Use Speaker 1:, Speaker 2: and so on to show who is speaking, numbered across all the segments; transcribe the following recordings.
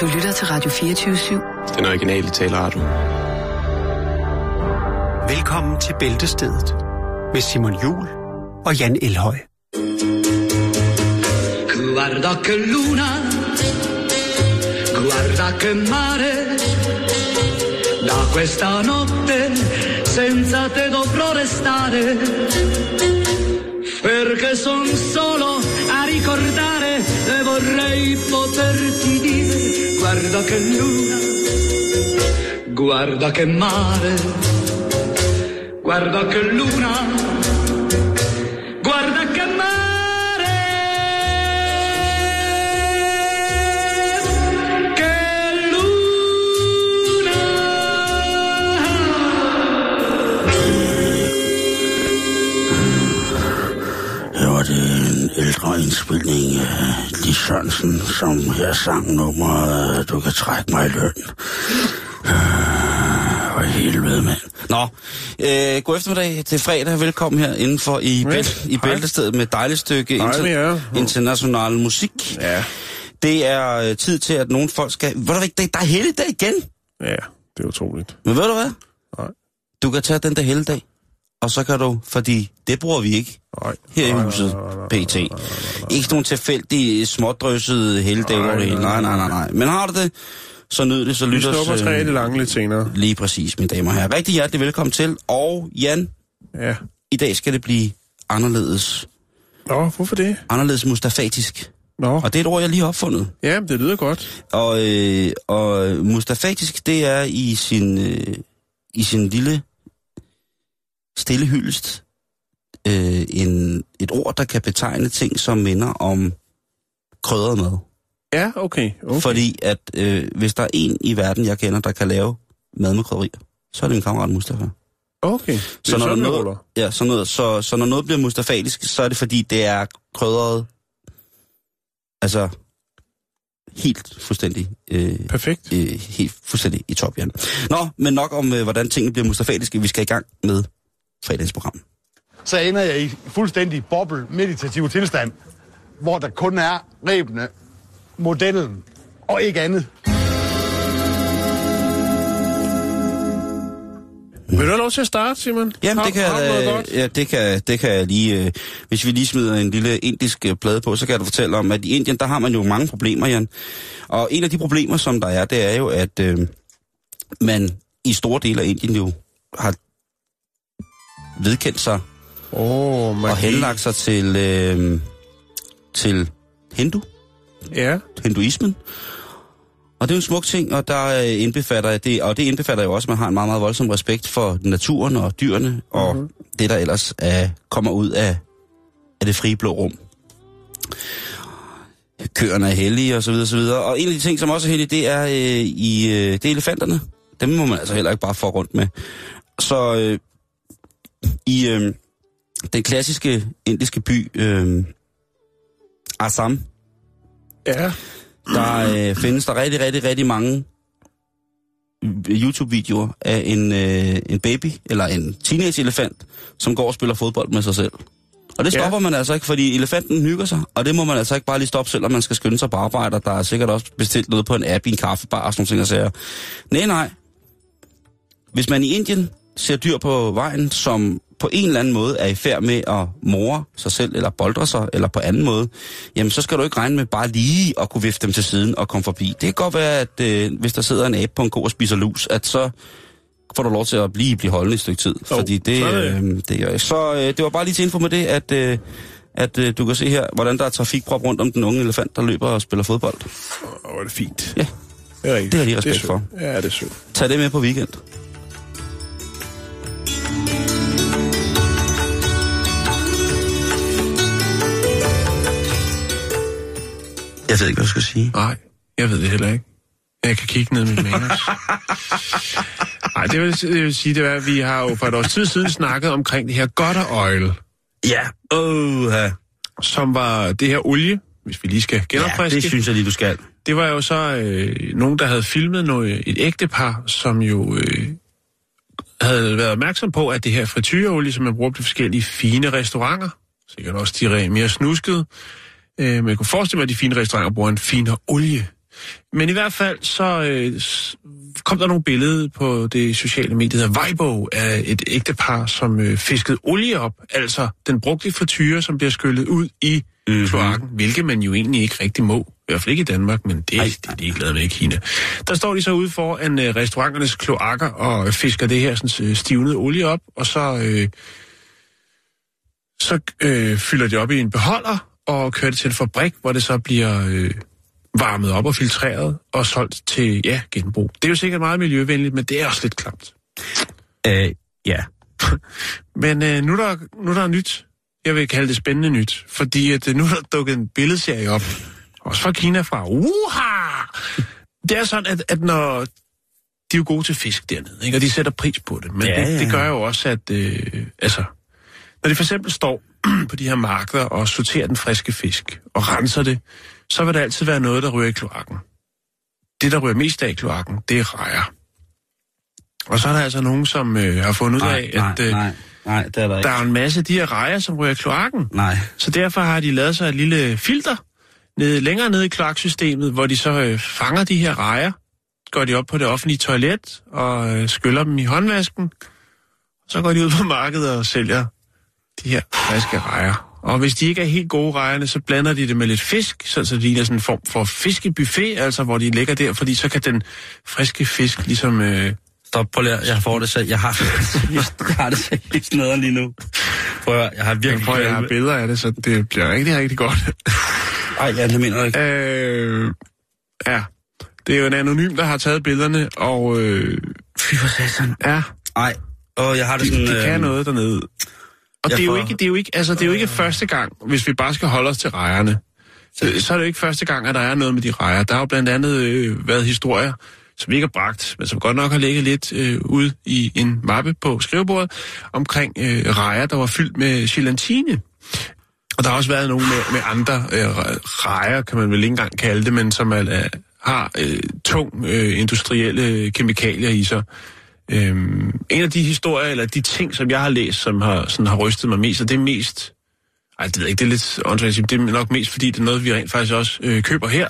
Speaker 1: Du lytter til Radio 24-7.
Speaker 2: Den originale taleradio.
Speaker 3: Velkommen til Bæltestedet med Simon Jul og Jan Elhøj.
Speaker 4: Guarda che luna, guarda che mare, da questa notte senza te dovrò restare, perché son solo a ricordare vorrei poterti dire, guarda che luna, guarda che mare, guarda che luna, guarda che mare, che luna.
Speaker 5: Her var det en Lis Sørensen, som her sang nummeret Du kan trække mig i løn. Øh, For helvede, mand. Nå, øh, god eftermiddag til fredag. Velkommen her indenfor i,
Speaker 6: Ja,
Speaker 5: bæl- i. Bæltestedet med dejligt stykke
Speaker 6: med jer.
Speaker 5: international musik.
Speaker 6: Ja.
Speaker 5: Det er øh, tid til, at nogle folk skal... Ved du hvad, der er helligdag igen.
Speaker 6: Ja, det er utroligt.
Speaker 5: Men ved du hvad?
Speaker 6: Nej.
Speaker 5: Du kan tage den der helligdag, og så kan du, fordi det bruger vi ikke
Speaker 6: Nej.
Speaker 5: her i huset, pt. Ikke nogle tilfældige, smådrøssede helligdage over det hele. Nej, nej, nej, nej. Men har du det, så nyd det, så
Speaker 6: Vi
Speaker 5: lyt os...
Speaker 6: snupper træet det lange lidt senere.
Speaker 5: Lige præcis, mine damer og herrer. Rigtig hjertelig velkommen til. Og Jan,
Speaker 6: Ja.
Speaker 5: i dag skal det blive anderledes.
Speaker 6: Nå, hvorfor det?
Speaker 5: Anderledes mustafatisk.
Speaker 6: Nå,
Speaker 5: Og det er et ord, jeg lige har opfundet.
Speaker 6: ja, det lyder godt.
Speaker 5: Og, øh, og mustafatisk, det er i sin, øh, i sin lille stille hyldest øh, en, et ord, der kan betegne ting, som minder om krydret mad.
Speaker 6: Ja, okay. okay.
Speaker 5: Fordi at øh, hvis der er en i verden, jeg kender, der kan lave mad med krydderier, så er det min kammerat Mustafa.
Speaker 6: Okay, det
Speaker 5: Så når,
Speaker 6: sådan,
Speaker 5: noget, ja, så, noget, så, så når noget bliver mustafatisk, så er det fordi, det er krydret, altså helt fuldstændig, øh,
Speaker 6: Perfekt.
Speaker 5: øh, helt fuldstændig i top, Jan. Nå, men nok om, øh, hvordan tingene bliver mustafatiske. Vi skal i gang med fredagens program.
Speaker 7: så ender jeg i fuldstændig boble meditativ tilstand, hvor der kun er rebene, modellen og ikke andet.
Speaker 6: Vil du have lov til at starte, Simon?
Speaker 5: Jamen,
Speaker 6: har,
Speaker 5: det kan,
Speaker 6: har
Speaker 5: øh, ja, det kan, det kan jeg lige... Øh, hvis vi lige smider en lille indisk øh, plade på, så kan jeg fortælle om, at i Indien, der har man jo mange problemer, Jan. Og en af de problemer, som der er, det er jo, at øh, man i store dele af Indien jo har vedkendt sig
Speaker 6: oh,
Speaker 5: og henlagt sig til, øh, til hindu,
Speaker 6: Ja,
Speaker 5: hinduismen. Og det er en smuk ting, og der øh, indbefatter det, og det indbefatter jo også, at man har en meget, meget voldsom respekt for naturen og dyrene, og
Speaker 6: Mhm.
Speaker 5: mm-hmm. det, der ellers er, kommer ud af, af det frie blå rum. Køerne er hellige, og så videre, og så videre. Og en af de ting, som også er hellige, det er, øh, i, øh, det er elefanterne. Dem må man altså heller ikke bare få rundt med. Så øh, i øh, den klassiske indiske by øh, Assam,
Speaker 6: ja.
Speaker 5: der øh, findes der rigtig, rigtig, rigtig mange YouTube-videoer af en, øh, en baby, eller en teenage-elefant, som går og spiller fodbold med sig selv. Og det stopper ja. man altså ikke, fordi elefanten hygger sig, og det må man altså ikke bare lige stoppe, selvom man skal skynde sig på arbejde, og der er sikkert også bestilt noget på en app i en kaffebar og sådan nogle ting, og sager. Nej, nej. Hvis man i Indien ser dyr på vejen, som på en eller anden måde er i færd med at more sig selv, eller boldre sig, eller på anden måde, jamen så skal du ikke regne med bare lige at kunne vifte dem til siden og komme forbi. Det kan godt være, at øh, hvis der sidder en abe på en ko og spiser lus, at så får du lov til at blive, blive holdende et stykke tid.
Speaker 6: Jo,
Speaker 5: fordi det,
Speaker 6: så er det.
Speaker 5: øh, det gør jeg. Så øh, det var bare lige til info med det, at, øh, at øh, du kan se her, hvordan der er trafikprop rundt om den unge elefant, der løber og spiller fodbold.
Speaker 6: Åh, er det fint.
Speaker 5: Ja.
Speaker 6: Det er rigtigt.
Speaker 5: Det har jeg lige respekt
Speaker 6: sødt.
Speaker 5: for.
Speaker 6: Ja, det er sødt.
Speaker 5: Tag det med på weekend. Jeg ved ikke, hvad jeg skal sige.
Speaker 6: Nej, jeg ved det heller ikke. Jeg kan kigge ned i mit manus. Nej, det vil, det vil sige, det er, at vi har jo for et års tid siden snakket omkring det her gutter oil,
Speaker 5: Ja, ja.
Speaker 6: som var det her olie, hvis vi lige skal
Speaker 5: ja,
Speaker 6: genopfriske.
Speaker 5: det synes jeg lige, du skal.
Speaker 6: Det var jo så øh, nogen, der havde filmet noget, et ægtepar, som jo øh, havde været opmærksom på, at det her frityreolie, som man bruger på forskellige fine restauranter, sikkert også de re- mere snuskede, øh, jeg kunne forestille mig, at de fine restauranter bruger en finere olie. Men i hvert fald så øh, kom der nogle billeder på det sociale medie, der Weibo, af et ægtepar, som øh, fiskede olie op, altså den brugte frityre, som bliver skyllet ud i
Speaker 5: Mhm.
Speaker 6: mm-hmm. kloakken, hvilket man jo egentlig ikke rigtig må. Hvert fald ikke i Danmark, men det,
Speaker 5: Ej.
Speaker 6: det er de ikke glade med i Kina. Der står de så ude for en øh, restauranternes kloakker og fisker det her sådan, øh, stivnede olie op, og så, øh, så øh, fylder de op i en beholder og kører det til en fabrik, hvor det så bliver øh, varmet op og filtreret og solgt til ja, genbrug. Det er jo sikkert meget miljøvenligt, men det er også lidt klamt.
Speaker 5: Øh, ja.
Speaker 6: Men øh, nu, er der, nu er der nyt. Jeg vil kalde det spændende nyt, fordi at, øh, nu er der dukket en billedserie op. Også fra Kina fra. Uha! Det er sådan, at, at når... De er jo gode til fisk dernede, ikke? og de sætter pris på det. Men
Speaker 5: Ja,
Speaker 6: det, det gør jo også, at... Øh, altså, når de for eksempel står på de her markeder og sorterer den friske fisk og renser det, så vil der altid være noget, der ryger i kloakken. Det, der ryger mest af i kloakken, det er rejer. Og så er der altså nogen, som øh, har fundet ud af,
Speaker 5: nej,
Speaker 6: at øh,
Speaker 5: nej, nej, det er der ikke.
Speaker 6: der er en masse af de her rejer, som ryger i kloakken.
Speaker 5: Nej.
Speaker 6: Så derfor har de lavet sig et lille filter nede, længere nede i kloaksystemet, hvor de så øh, fanger de her rejer, går de op på det offentlige toilet og øh, skyller dem i håndvasken. Så går de ud på markedet og sælger de her friske rejer. Og hvis de ikke er helt gode rejerne, så blander de det med lidt fisk, så det ligner sådan en form for fiskebuffet, altså hvor de ligger der, fordi så kan den friske fisk ligesom... Øh,
Speaker 5: Stop, lige, at- jeg får det selv. Jeg har, jeg har det seriøst noget lige nu. Prøv at, jeg har virkelig...
Speaker 6: prøv, jeg har billeder af det, så det bliver rigtig, rigtig godt.
Speaker 5: Ej, ja, det mener jeg ikke.
Speaker 6: Øh, ja, det er jo en anonym, der har taget billederne, og øh,
Speaker 5: Fy for satan.
Speaker 6: ja,
Speaker 5: Ej, åh, jeg har det
Speaker 6: de,
Speaker 5: sådan...
Speaker 6: de kan
Speaker 5: øh,
Speaker 6: noget dernede. Og
Speaker 5: jeg
Speaker 6: det er, jo
Speaker 5: får-
Speaker 6: ikke, det, er jo ikke, altså, det er jo ikke første gang, hvis vi bare skal holde os til rejerne. Så, så er det jo ikke første gang, at der er noget med de rejer. Der har jo blandt andet øh, været historier, som vi ikke har bragt, men som godt nok har ligget lidt øh, ude i en mappe på skrivebordet, omkring øh, rejer, der var fyldt med gelatine. Og der har også været nogle med, med andre øh, rejer, kan man vel ikke engang kalde det, men som er, er, har øh, tung øh, industrielle kemikalier i sig. Øhm, en af de historier, eller de ting, som jeg har læst, som har, sådan har rystet mig mest, og det er mest... Ej, det ved jeg ikke, det er lidt åndssvagt det er nok mest, fordi det er noget, vi rent faktisk også øh, køber her,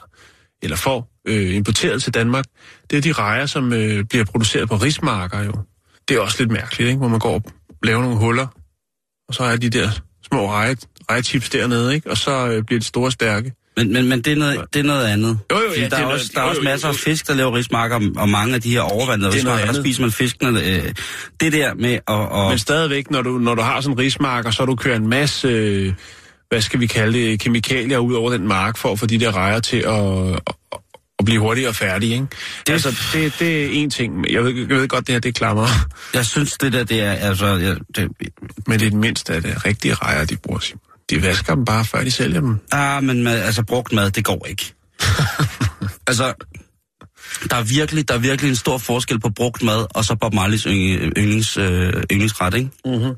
Speaker 6: eller får øh, importeret til Danmark. Det er de rejer, som øh, bliver produceret på rismarker jo. Det er også lidt mærkeligt, ikke? hvor man går og laver nogle huller, og så er de der små rejer rejechips dernede, ikke? og så øh, bliver de store og stærke.
Speaker 5: Men, men, men det, er noget, det er noget andet.
Speaker 6: Jo, jo, ja,
Speaker 5: der
Speaker 6: det
Speaker 5: er,
Speaker 6: er
Speaker 5: også, der er
Speaker 6: jo,
Speaker 5: også
Speaker 6: jo, jo,
Speaker 5: masser af fisk, der laver rismarker, og mange af de her overvandrede
Speaker 6: Det er
Speaker 5: rismarker, der spiser man fiskene. Øh, det der med at... Og,
Speaker 6: Men stadigvæk, når du, når du har sådan en rismarker, så du kører en masse, øh, hvad skal vi kalde det, kemikalier ud over den mark, for at få de der rejer til at, at, at blive hurtigere færdige, ikke? Det, altså, det, det er en ting. Jeg ved, jeg ved godt, det her, det klammer.
Speaker 5: jeg synes, det der, det er... Altså, jeg, det,
Speaker 6: Men det er det mindste af det rigtige rejer, de bruger. Simon. De vasker dem bare, før de sælger dem.
Speaker 5: ah, men med, altså, brugt mad, det går ikke. altså, der er, virkelig, der er virkelig en stor forskel på brugt mad, og så Bob Marleys yndlings, øh, yndlingsret, ikke?
Speaker 6: Mm-hmm.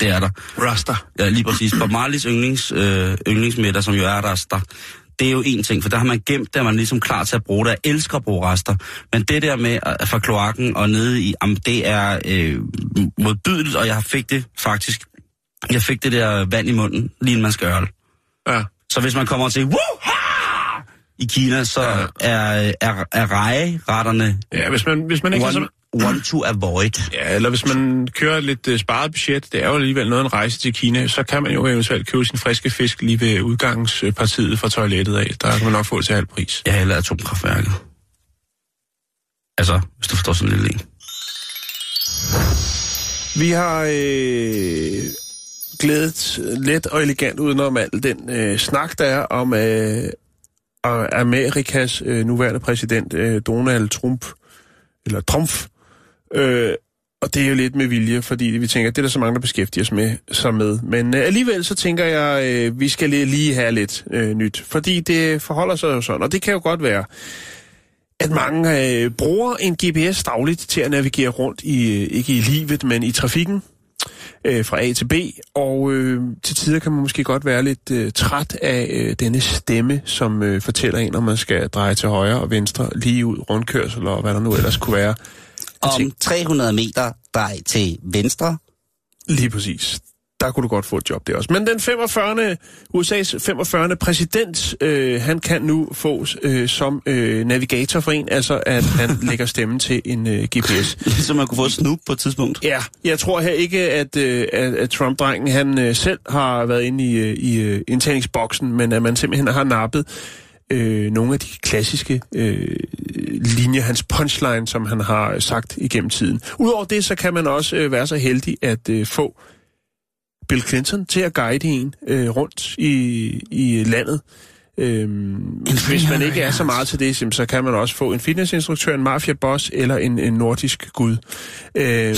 Speaker 5: Det er der.
Speaker 6: Rasta.
Speaker 5: Ja, lige præcis. Bob Marleys yndlings, øh, yndlingsmiddag, som jo er rester, det er jo en ting, for der har man gemt det, er man ligesom klar til at bruge det. Jeg elsker at bruge rester. Men det der med at fra kloakken og nede i, jamen, det er øh, modbydeligt, og jeg fik det faktisk, jeg fik det der vand i munden, lige inden man skal ørle.
Speaker 6: Ja.
Speaker 5: Så hvis man kommer til, Wuha! i Kina, så
Speaker 6: Ja.
Speaker 5: er, er, er rejeretterne
Speaker 6: ja, hvis man, hvis man ikke har så...
Speaker 5: one, one to avoid.
Speaker 6: Ja, eller hvis man kører lidt uh, sparet budget, det er jo alligevel noget en rejse til Kina, så kan man jo eventuelt købe sin friske fisk lige ved udgangspartiet fra toilettet af. Der kan man nok få til halv pris.
Speaker 5: Jeg hælder atomkraftværket. Altså, hvis du forstår sådan en lille en.
Speaker 6: Vi har øh, glædet let og elegant udenom al den øh, snak, der er om øh, Amerikas øh, nuværende præsident, øh, Donald Trump, eller Trump. Øh, og det er jo lidt med vilje, fordi vi tænker, at det er der så mange, der beskæftiger sig med, sig med. Men øh, alligevel så tænker jeg, øh, vi skal lige- lige have lidt øh, nyt. Fordi det forholder sig jo sådan, og det kan jo godt være, at mange øh, bruger en GPS dagligt til at navigere rundt i, øh, ikke i livet, men i trafikken øh, fra A til B, og øh, til tider kan man måske godt være lidt øh, træt af øh, denne stemme, som øh, fortæller en, om man skal dreje til højre og venstre, lige ud, rundkørsel og hvad der nu ellers kunne være.
Speaker 5: Om 300 meter drej til venstre.
Speaker 6: Lige præcis. Der kunne du godt få et job der også. Men den 45. USA's 45. præsident, øh, han kan nu få øh, som øh, navigator for en, altså at han lægger stemmen til en øh, GPS.
Speaker 5: Så man kunne få snoop på et tidspunkt.
Speaker 6: Ja, jeg tror her ikke, at, øh, at, at Trump-drengen han øh, selv har været inde i, øh, i øh, indtagningsboksen, men at man simpelthen har nappet øh, nogle af de klassiske øh, linjer, hans punchline, som han har sagt igennem tiden. Udover det, så kan man også øh, være så heldig at øh, få Bill Clinton til at guide en øh, rundt i, i landet. Øhm, hvis man ikke er så meget til det, så kan man også få en fitnessinstruktør, en mafiaboss eller en, en nordisk gud. Øhm,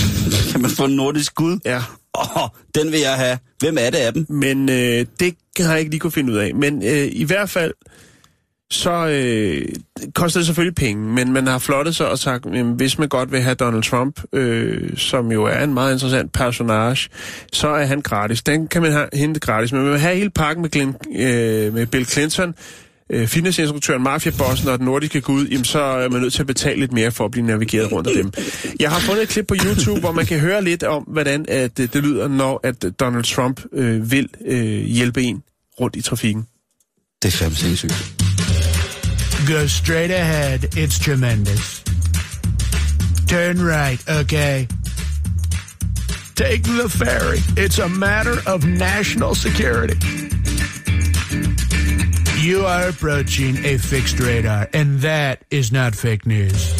Speaker 5: Kan man få en nordisk gud?
Speaker 6: ja,
Speaker 5: Åh, oh, den vil jeg have. Hvem er det af dem?
Speaker 6: men øh, det har jeg ikke lige kunne finde ud af. Men øh, i hvert fald, så øh, koster det selvfølgelig penge, men man har flottet sig og sagt, jamen, hvis man godt vil have Donald Trump, øh, som jo er en meget interessant personage, så er han gratis. Den kan man have, hente gratis, men man vil have hele pakken med, Glenn, øh, med Bill Clinton, øh, fitnessinstruktøren, mafiabossen og den nordiske gud, jamen, så er man nødt til at betale lidt mere for at blive navigeret rundt af dem. Jeg har fundet et klip på YouTube, hvor man kan høre lidt om, hvordan at, øh, det lyder, når at Donald Trump øh, vil øh, hjælpe en rundt i trafikken.
Speaker 5: Det er fandme sindssygt.
Speaker 2: Go straight ahead. It's tremendous. Turn right, okay? Take the ferry. It's a matter of national security. You are approaching a fixed radar, and that is not fake news.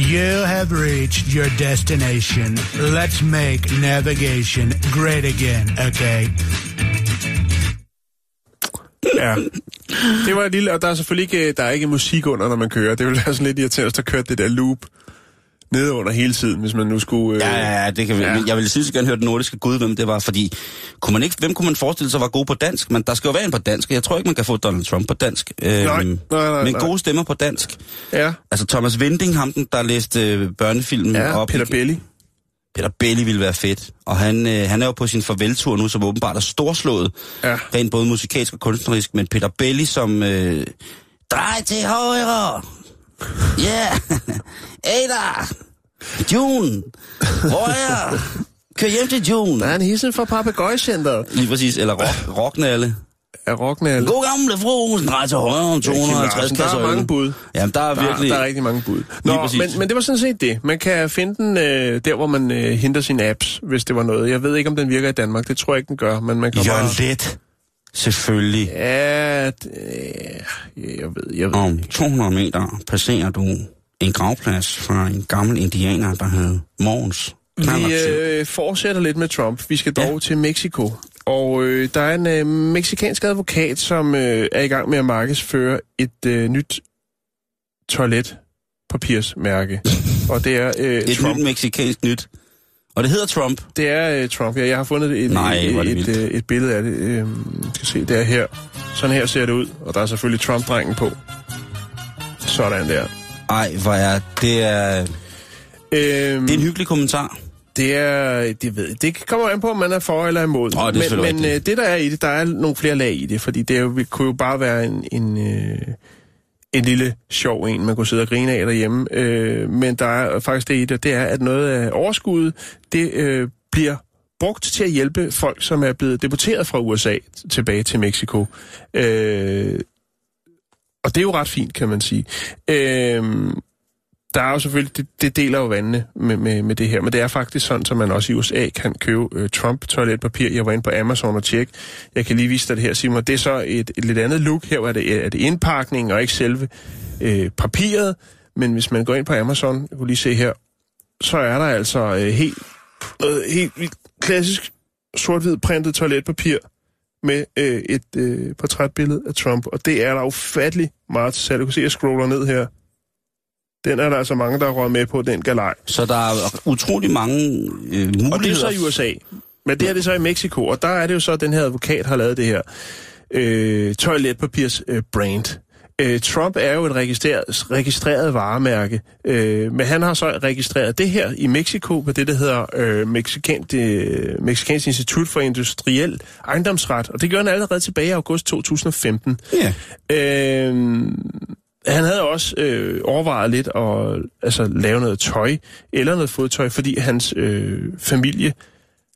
Speaker 2: You have reached your destination. Let's make navigation great again, okay?
Speaker 6: Ja. Det var et lille, og der er selvfølgelig ikke, der er ikke musik under, når man kører. Det ville være sådan lidt irriterende, hvis der kørte det der loop nede under hele tiden, hvis man nu skulle... Øh,
Speaker 5: Ja, ja, ja, det kan vi.
Speaker 6: Ja.
Speaker 5: Jeg ville synes gerne høre den nordiske gud, hvem det var, fordi kunne man ikke, hvem kunne man forestille sig var god på dansk? Men der skal jo være en på dansk, jeg tror ikke, man kan få Donald Trump på dansk. Øhm,
Speaker 6: Nej, nej, nej,
Speaker 5: Men
Speaker 6: nej.
Speaker 5: gode stemmer på dansk.
Speaker 6: ja.
Speaker 5: Altså Thomas Winding, ham den, der læste øh, børnefilmen
Speaker 6: ja
Speaker 5: op.
Speaker 6: Peter Belli.
Speaker 5: Peter Belli ville være fedt. Og han, øh, han er jo på sin farveltur nu, som åbenbart er storslået.
Speaker 6: Ja.
Speaker 5: Rent både musikalsk og kunstnerisk. Men Peter Belli som... Øh, Drej til højre! Ja! Yeah. Ada! June! Hvor er jeg? Kør hjem til June!
Speaker 6: Der er en hilsen fra Papagøjcenteret
Speaker 5: Lige præcis. Eller rock, rocknalle.
Speaker 6: Af Rocknall.
Speaker 5: God gamle fru, drej til højre om 250
Speaker 6: Der
Speaker 5: kasser
Speaker 6: er mange bud.
Speaker 5: Jamen, der er
Speaker 6: Der,
Speaker 5: virkelig...
Speaker 6: der er rigtig mange bud. Nå, men, men det var sådan set det. Man kan finde den øh, der, hvor man øh, henter sine apps, hvis det var noget. Jeg ved ikke, om den virker i Danmark. Det tror jeg ikke, den gør. Men man kan
Speaker 5: Jørgen
Speaker 6: bare...
Speaker 5: Let. Selvfølgelig.
Speaker 6: Ja, det, øh, jeg ved, jeg ved
Speaker 5: Om
Speaker 6: ikke.
Speaker 5: 200 meter passerer du en gravplads fra en gammel indianer, der hed Mogens.
Speaker 6: Vi øh, fortsætter lidt med Trump. Vi skal dog ja. til Mexico. Og øh, der er en øh, meksikansk advokat, som øh, er i gang med at markedsføre et øh, nyt toiletpapirsmærke. Og det er øh,
Speaker 5: Et
Speaker 6: Trump.
Speaker 5: nyt meksikansk nyt. Og det hedder Trump.
Speaker 6: Det er øh, Trump, ja. Jeg har fundet et,
Speaker 5: Nej,
Speaker 6: et, et,
Speaker 5: vildt.
Speaker 6: et, billede af det. Øh, skal se, det er her. Sådan her ser det ud. Og der er selvfølgelig Trump-drengen på. Sådan der.
Speaker 5: Ej, hvor er... Det er,
Speaker 6: Øhm,
Speaker 5: det er en hyggelig kommentar.
Speaker 6: Det er, det ved. Det kommer an på, om man er for eller imod.
Speaker 5: Åh, det
Speaker 6: men men øh, det, der er i det, der er nogle flere lag i det, fordi det jo, kunne jo bare være en, en, øh, en lille sjov en, man kunne sidde og grine af derhjemme. Øh, men der er faktisk det i det, det er, at noget af overskuddet, det øh, bliver brugt til at hjælpe folk, som er blevet deporteret fra USA tilbage til Mexico. Øh, og det er jo ret fint, kan man sige. Øh, der er jo selvfølgelig, det, det deler jo vandene med, med, med det her, men det er faktisk sådan, at man også i USA kan købe øh, Trump-toiletpapir. Jeg var inde på Amazon og tjekke. Jeg kan lige vise dig det her, Simon. Det er så et, et lidt andet look. Her er det, er det indpakning og ikke selve øh, papiret. Men hvis man går ind på Amazon, jeg kunne lige se her, så er der altså øh, helt, øh, helt klassisk sort-hvid printet toiletpapir med øh, et øh, portrætbillede af Trump. Og det er der ufattelig meget til salg. Du kan se, at jeg scroller ned her. Den er der altså mange, der røget med på, den galej.
Speaker 5: Så der er utrolig mange øh, muligheder.
Speaker 6: Og det er så i USA. Men det er det så i Mexico, og der er det jo så, at den her advokat har lavet det her øh, toiletpapirs øh, brand. Øh, Trump er jo et registreret, registreret varemærke, øh, men han har så registreret det her i Mexico på det, der hedder øh, Mexikan, det, Mexikansk Institut for Industriel Ejendomsret, og det gjorde han allerede tilbage i august 2015.
Speaker 5: Ja.
Speaker 6: Øh, han havde også øh, overvejet lidt at altså, lave noget tøj, eller noget fodtøj, fordi hans øh, familie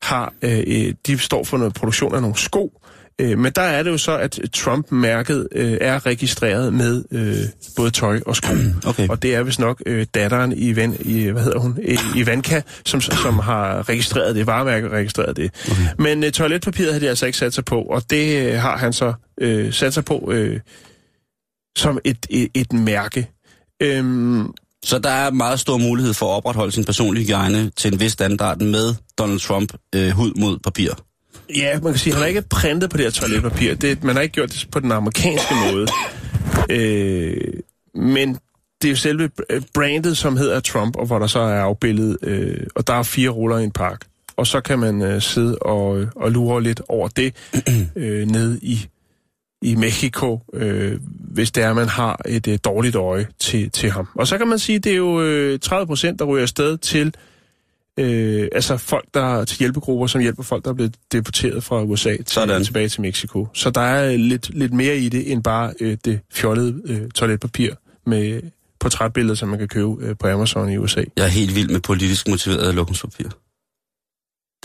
Speaker 6: har, øh, de står for noget produktion af nogle sko, Øh, men der er det jo så, at Trump-mærket øh, er registreret med øh, både tøj og sko.
Speaker 5: Okay.
Speaker 6: Og det er vist nok øh, datteren i, Van, i, hvad hedder hun, I, Ivanka, som, som har registreret det, varemærket registreret det. Okay. Men øh, toiletpapiret har de altså ikke sat sig på, og det øh, har han så øh, sat sig på øh, som et, et, et mærke. Øhm,
Speaker 5: så der er meget stor mulighed for at opretholde sin personlige hygiejne til en vis standard med Donald Trump øh, hud mod papir.
Speaker 6: Ja, man kan sige, at han har ikke printet på det her toiletpapir. Det, man har ikke gjort det på den amerikanske måde. Øh, men det er jo selve brandet, som hedder Trump, og hvor der så er afbildet, øh, og der er fire ruller i en park. Og så kan man øh, sidde og, og lure lidt over det øh, ned i, i Mexico, øh, hvis det er, man har et øh, dårligt øje til, til ham. Og så kan man sige, at det er jo øh, 30 procent, der ryger afsted til øh, altså folk, der til hjælpegrupper, som hjælper folk, der er blevet deporteret fra USA til, Sådan. tilbage til Mexico. Så der er lidt, lidt mere i det, end bare øh, det fjollede øh, toiletpapir med portrætbilleder, som man kan købe øh, på Amazon i USA.
Speaker 5: Jeg er helt vild med politisk motiveret lukkenspapir.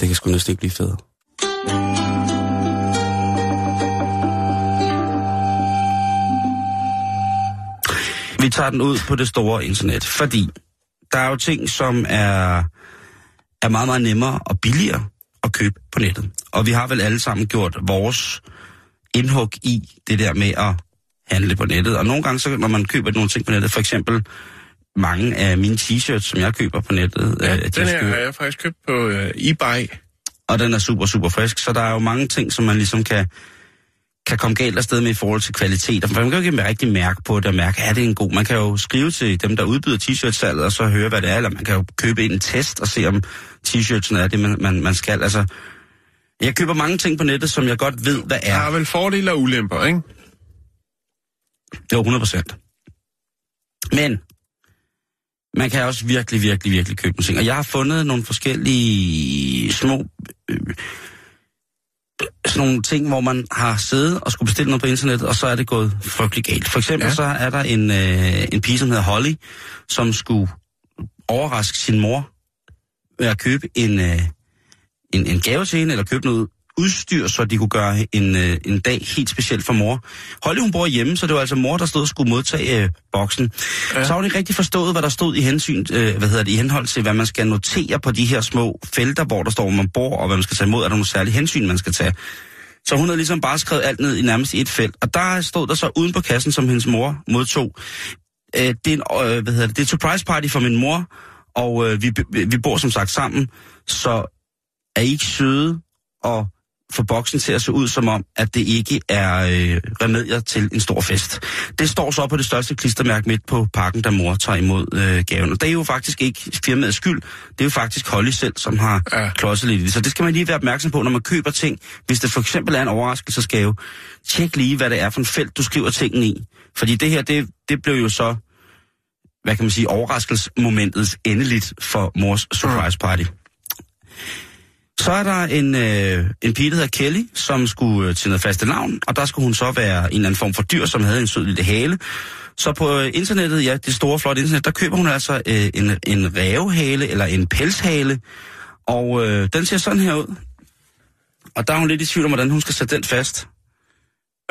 Speaker 5: Det kan sgu næsten ikke blive federe. Vi tager den ud på det store internet, fordi der er jo ting, som er er meget, meget nemmere og billigere at købe på nettet. Og vi har vel alle sammen gjort vores indhug i det der med at handle på nettet. Og nogle gange, så, når man køber nogle ting på nettet, for eksempel mange af mine t-shirts, som jeg køber på nettet.
Speaker 6: Ja, øh, den her har jeg faktisk købt på uh, eBay.
Speaker 5: Og den er super, super frisk, så der er jo mange ting, som man ligesom kan kan komme galt afsted med i forhold til kvalitet. For man kan jo ikke rigtig mærke på det og mærke, er det en god... Man kan jo skrive til dem, der udbyder t-shirt-salget, og så høre, hvad det er, eller man kan jo købe en test og se, om t-shirtsen er det, man, man, man skal. Altså, jeg køber mange ting på nettet, som jeg godt ved, hvad er.
Speaker 6: Der er vel fordele og ulemper, ikke?
Speaker 5: Det er 100 procent. Men man kan også virkelig, virkelig, virkelig købe nogle ting. Og jeg har fundet nogle forskellige små øh, sådan nogle ting, hvor man har siddet og skulle bestille noget på internettet, og så er det gået frygtelig galt. For eksempel ja. så er der en, øh, en pige, som hedder Holly, som skulle overraske sin mor ved at købe en, øh, en, en gave til hende, eller købe noget udstyr, så de kunne gøre en, øh, en dag helt specielt for mor. Holly, hun bor hjemme, så det var altså mor, der stod og skulle modtage øh, boksen. Ja. Så har hun ikke rigtig forstået, hvad der stod i hensyn, øh, hvad hedder det, i henhold til, hvad man skal notere på de her små felter, hvor der står, hvor man bor, og hvad man skal tage imod. Er der nogle særlige hensyn, man skal tage? Så hun havde ligesom bare skrevet alt ned i nærmest et felt. Og der stod der så uden på kassen, som hendes mor modtog. Øh, det, er en, øh, hvad hedder det, det er surprise party for min mor, og øh, vi, vi bor som sagt sammen, så er I ikke søde og få boksen til at se ud som om, at det ikke er øh, remedier til en stor fest. Det står så på det største klistermærke midt på pakken, der mor tager imod øh, gaven. Og det er jo faktisk ikke firmaets skyld. Det er jo faktisk Holly selv, som har ja. klodset lidt i det. Så det skal man lige være opmærksom på, når man køber ting. Hvis det for eksempel er en overraskelsesgave, tjek lige, hvad det er for en felt, du skriver tingene i. Fordi det her, det, det blev jo så, hvad kan man sige, overraskelsesmomentets endeligt for mors surprise party. Mm. Så er der en, øh, en pige, der hedder Kelly, som skulle øh, til noget faste navn, og der skulle hun så være en eller anden form for dyr, som havde en sød lille hale. Så på øh, internettet, ja, det store, flotte internet, der køber hun altså øh, en, en rævehale, eller en pelshale, og øh, den ser sådan her ud. Og der er hun lidt i tvivl om, hvordan hun skal sætte den fast.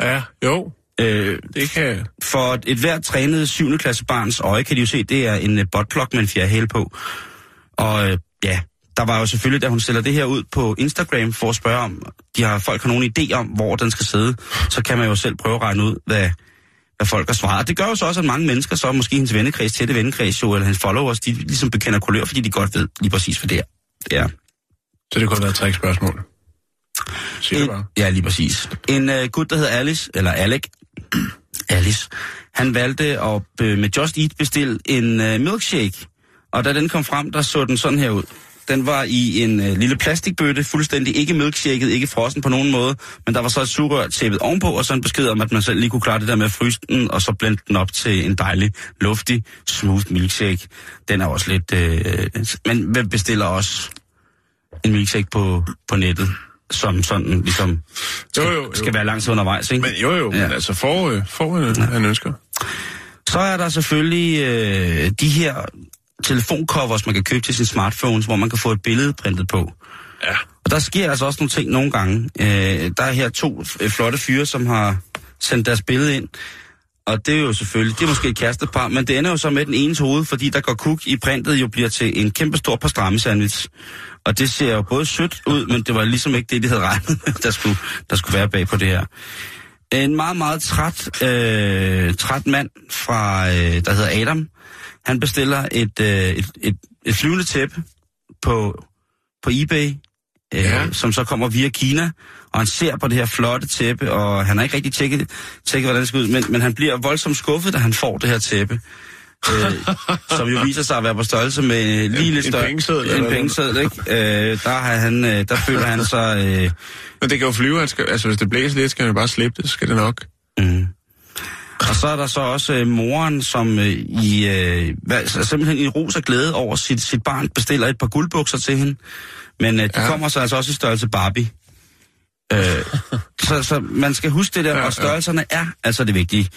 Speaker 6: Ja, jo. Øh, det kan...
Speaker 5: For et hvert trænet 7. klasse barns øje, kan de jo se, det er en botplug med en fjerde på. Og øh, ja, der var jo selvfølgelig, da hun stiller det her ud på Instagram for at spørge om, de har folk har nogen idé om, hvor den skal sidde, så kan man jo selv prøve at regne ud, hvad, hvad folk har svaret. Det gør jo så også, at mange mennesker, så måske hendes vennekreds, tætte vennekreds jo, eller hendes followers, de ligesom bekender kulør, fordi de godt ved lige præcis, hvad det er. Det er.
Speaker 6: Så det kunne være et spørgsmål.
Speaker 5: Siger en, bare. Ja, lige præcis. En uh, gut, der hedder Alice, eller Alec, Alice, han valgte at uh, med Just Eat bestille en uh, milkshake, og da den kom frem, der så den sådan her ud. Den var i en øh, lille plastikbøtte, fuldstændig ikke milkshaket, ikke frossen på nogen måde, men der var så et sugerør tæppet ovenpå, og så en besked om, at man selv lige kunne klare det der med at fryse den, og så blende den op til en dejlig, luftig, smooth milkshake. Den er også lidt... Øh, men hvem bestiller også en milkshake på, på nettet? som sådan ligesom skal, jo, jo, jo. skal være langt undervejs, ikke?
Speaker 6: Men jo jo, ja. men altså øh, for øh, ja. han ønsker.
Speaker 5: Så er der selvfølgelig øh, de her telefoncovers, man kan købe til sin smartphones, hvor man kan få et billede printet på.
Speaker 6: Ja.
Speaker 5: Og der sker altså også nogle ting nogle gange. Øh, der er her to øh, flotte fyre, som har sendt deres billede ind. Og det er jo selvfølgelig, det er måske et kærestepar, men det ender jo så med den enes hoved, fordi der går kuk i printet jo bliver til en kæmpe stor pastrami sandwich. Og det ser jo både sødt ud, men det var ligesom ikke det, de havde regnet der skulle, der skulle være bag på det her. En meget, meget træt, øh, træt mand fra, øh, der hedder Adam, han bestiller et, øh, et, et, et flyvende tæppe på, på eBay, øh,
Speaker 6: Ja.
Speaker 5: som så kommer via Kina, og han ser på det her flotte tæppe, og han har ikke rigtig tjekket, tjekket hvordan det skal ud, men, men han bliver voldsomt skuffet, da han får det her tæppe. øh, som jo viser sig at være på størrelse med lige lidt
Speaker 6: en
Speaker 5: større...
Speaker 6: pengeseddel,
Speaker 5: En
Speaker 6: eller hvad?
Speaker 5: pengeseddel, ikke? Øh, der, har han, øh, der føler han sig... Øh,
Speaker 6: Men det kan jo flyve, han skal, altså hvis det blæser lidt, skal han jo bare slippe det, så skal det nok.
Speaker 5: Mm. Og så er der så også øh, moren, som øh, i, øh, hvad, så simpelthen i ros og glæde over sit, sit barn bestiller et par guldbukser til hende. Men øh, de ja.
Speaker 6: Ja.
Speaker 5: kommer så altså også i størrelse Barbie. Øh, så, så man skal huske det der,
Speaker 6: Ja, ja.
Speaker 5: og størrelserne er altså det vigtige.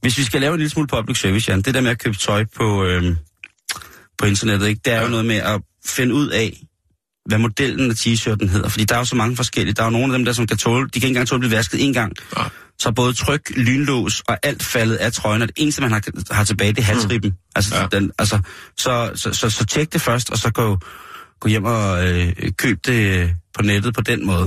Speaker 5: Hvis vi skal lave en lille smule public service, Jan, det der med at købe tøj på, øh, på internettet, ikke, det er ja. jo noget med at finde ud af, hvad modellen af t-shirten hedder. Fordi der er jo så mange forskellige. Der er jo nogle af dem, der som kan tåle, de kan ikke engang tåle at blive vasket en gang.
Speaker 6: Ja.
Speaker 5: Så både tryk, lynlås og alt faldet af trøjen, og det eneste, man har, har tilbage, det er halsriben. Mm. Altså,
Speaker 6: Ja.
Speaker 5: ja. den, altså, så, så, så, så tjek det først, og så gå, gå hjem og øh, køb det øh, på nettet på den måde.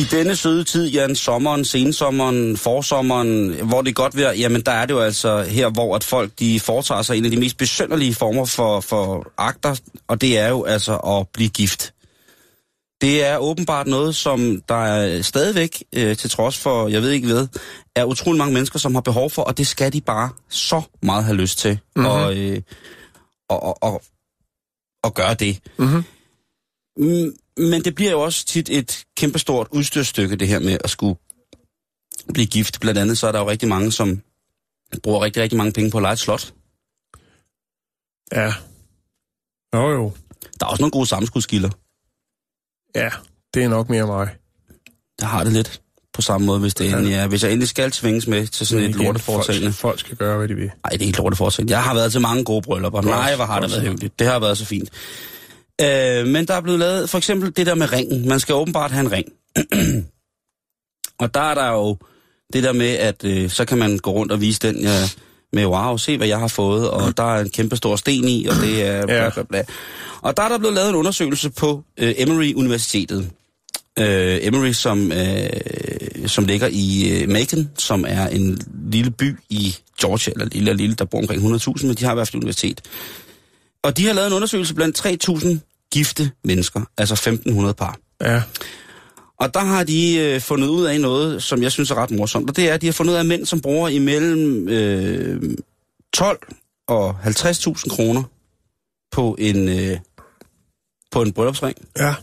Speaker 5: I denne søde tid, Jan, sommeren, sensommeren, forsommeren, hvor det er godt vejr, jamen der er det jo altså her, hvor at folk de foretager sig en af de mest besønderlige former for, for akter, og det er jo altså at blive gift. Det er åbenbart noget, som der er stadigvæk, øh, til trods for, jeg ved ikke hvad, er utrolig mange mennesker, som har behov for, og det skal de bare så meget have lyst til. Mm-hmm. Og, øh, og, og, og, og gøre det.
Speaker 6: Mhm.
Speaker 5: Men det bliver jo også tit et kæmpestort udstyrstykke, det her med at skulle blive gift. Blandt andet så er der jo rigtig mange, som bruger rigtig, rigtig mange penge på at lege et slot.
Speaker 6: Ja. Jo jo.
Speaker 5: Der er også nogle gode sammenskudskilder.
Speaker 6: Ja, det er nok mere mig.
Speaker 5: Der har det lidt på samme måde, hvis, det
Speaker 6: Ja.
Speaker 5: endelig er. Hvis jeg endelig skal tvinges med til sådan
Speaker 6: Men
Speaker 5: et lorteforetagende.
Speaker 6: Folk, folk skal gøre, hvad de vil.
Speaker 5: Nej, det er ikke lorteforetagende. Jeg har været til mange gode bryllupper. Nej, hvor har det været hyggeligt. Det har været så fint. Øh, men der er blevet lavet, for eksempel det der med ringen. Man skal åbenbart have en ring. og der er der jo det der med, at øh, så kan man gå rundt og vise den ja, med, wow, se hvad jeg har fået, og der er en kæmpe stor sten i, og det er bla, bla, bla. Og der er der blevet lavet en undersøgelse på øh, Emory Universitetet. Øh, Emory, som, øh, som ligger i øh, Macon, som er en lille by i Georgia, eller lille lille, der bor omkring 100.000, men de har i hvert fald et universitet. Og de har lavet en undersøgelse blandt 3.000 gifte mennesker, altså 1.500 par.
Speaker 6: Ja.
Speaker 5: Og der har de øh, fundet ud af noget, som jeg synes er ret morsomt, og det er, at de har fundet ud af mænd, som bruger imellem øh, 12 og 50.000 kroner på en, øh, på en bryllupsring.
Speaker 6: Ja.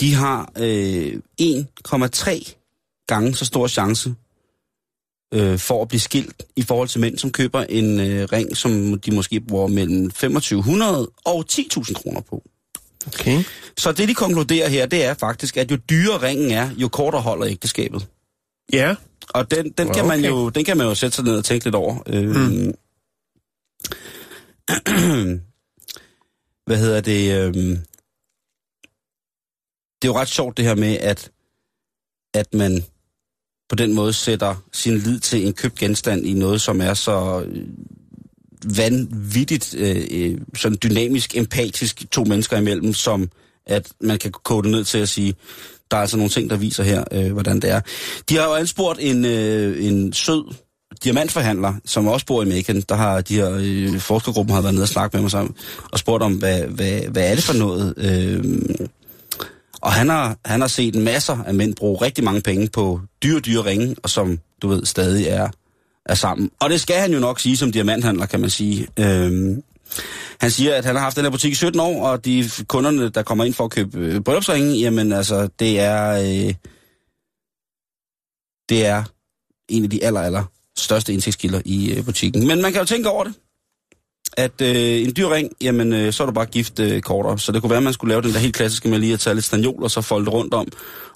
Speaker 5: De har øh, 1,3 gange så stor chance øh, for at blive skilt i forhold til mænd, som køber en øh, ring, som de måske bruger mellem 2500 og 10.000 kroner på.
Speaker 6: Okay.
Speaker 5: Så det, de konkluderer her, det er faktisk, at jo dyrere ringen er, jo kortere holder ægteskabet.
Speaker 6: Ja.
Speaker 5: Og den, den, kan man
Speaker 6: Okay.
Speaker 5: jo, den kan man jo sætte sig ned og tænke lidt over. Øh, mm. Hvad hedder det? Øh, det er jo ret sjovt det her med, at, at man på den måde sætter sin lid til en købt genstand i noget, som er så øh, vanvittigt øh, øh, sådan dynamisk, empatisk to mennesker imellem, som at man kan kode ned til at sige, der er altså nogle ting, der viser her, øh, hvordan det er. De har jo anspurgt en, øh, en sød diamantforhandler, som også bor i Macon. Der har de her øh, forskergruppen har været nede og snakket med mig sammen, og spurgt om, hvad, hvad, hvad er det for noget? Øh, og han har, han har set masser af mænd bruge rigtig mange penge på dyre, dyre ringe, og som du ved stadig er, er sammen. Og det skal han jo nok sige som diamanthandler, kan man sige. Øhm, han siger, at han har haft den her butik i 17 år, og de kunderne, der kommer ind for at købe øh, bryllupsringe, jamen altså, det er, øh, det er en af de aller, aller største indtægtskilder i øh, butikken. Men man kan jo tænke over det at øh, en dyr ring, jamen øh, så er du bare gift øh, kortere. Så det kunne være, at man skulle lave den der helt klassiske med lige at tage lidt stanjol, og så folde det rundt om.